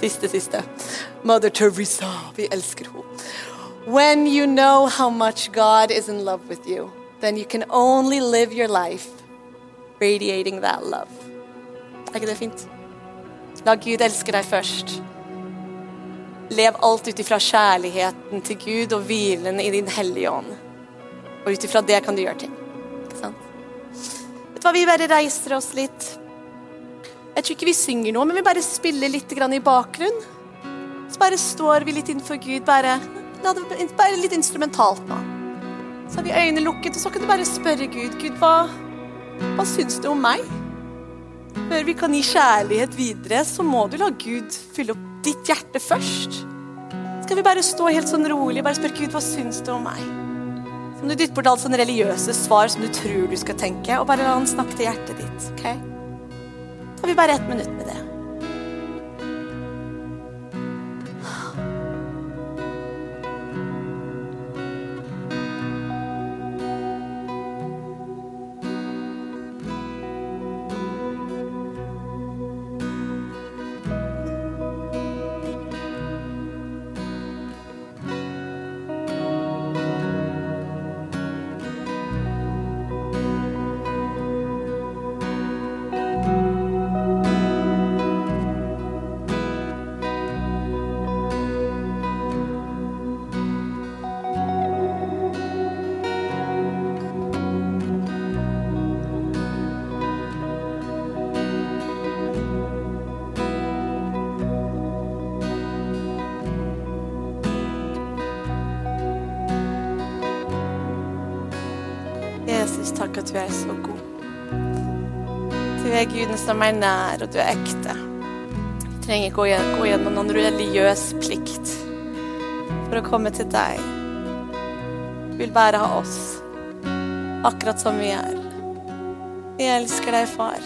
Siste, siste. Mother Teresa. Vi elsker henne. When you know how much God is in love with you, then you can only live your life radiating that love. Er ikke det fint? La Gud elske deg først. Lev alt ut ifra kjærligheten til Gud og hvilen i din hellige ånd. Og ut ifra det kan du gjøre ting. Ikke sant? Vet du hva, Vi bare reiser oss litt. Jeg tror ikke vi synger noe, men vi bare spiller litt i bakgrunnen. Så bare står vi litt innenfor Gud. Bare, bare litt instrumentalt nå. Så har vi øynene lukket, og så kan du bare spørre Gud. Gud, hva, hva syns du om meg? Før vi kan gi kjærlighet videre, så må du la Gud fylle opp ditt hjerte først. Skal vi bare stå helt sånn rolig bare spørre Gud, hva syns du om meg? Som du dytter bort alt sånne religiøse svar som du tror du skal tenke, og bare la han snakke til hjertet ditt. ok? Da har vi bare ett minutt med det. Takk at du er så god. Du er Guden som er nær, og du er ekte. Du trenger ikke å gå gjennom noen religiøs plikt for å komme til deg. Du vil bare ha oss, akkurat som vi er. Vi elsker deg, far.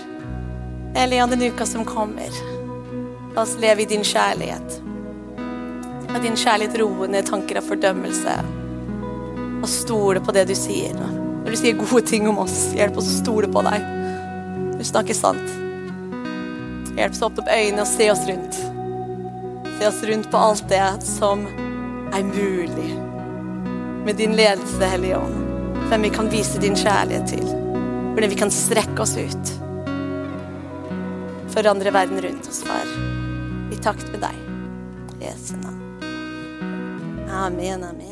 Eller den uka som kommer. La oss leve i din kjærlighet. La din kjærlighet roe ned tanker av fordømmelse. Og stole på det du sier. Når du sier gode ting om oss, hjelp oss å stole på deg. Du snakker sant. Hjelp oss å åpne opp øynene og se oss rundt. Se oss rundt på alt det som er mulig med din ledelse, Hellige Ånd. Hvem vi kan vise din kjærlighet til. Hvordan vi kan strekke oss ut. Forandre verden rundt oss, far. I takt med deg. Jesu navn. Amen, amen.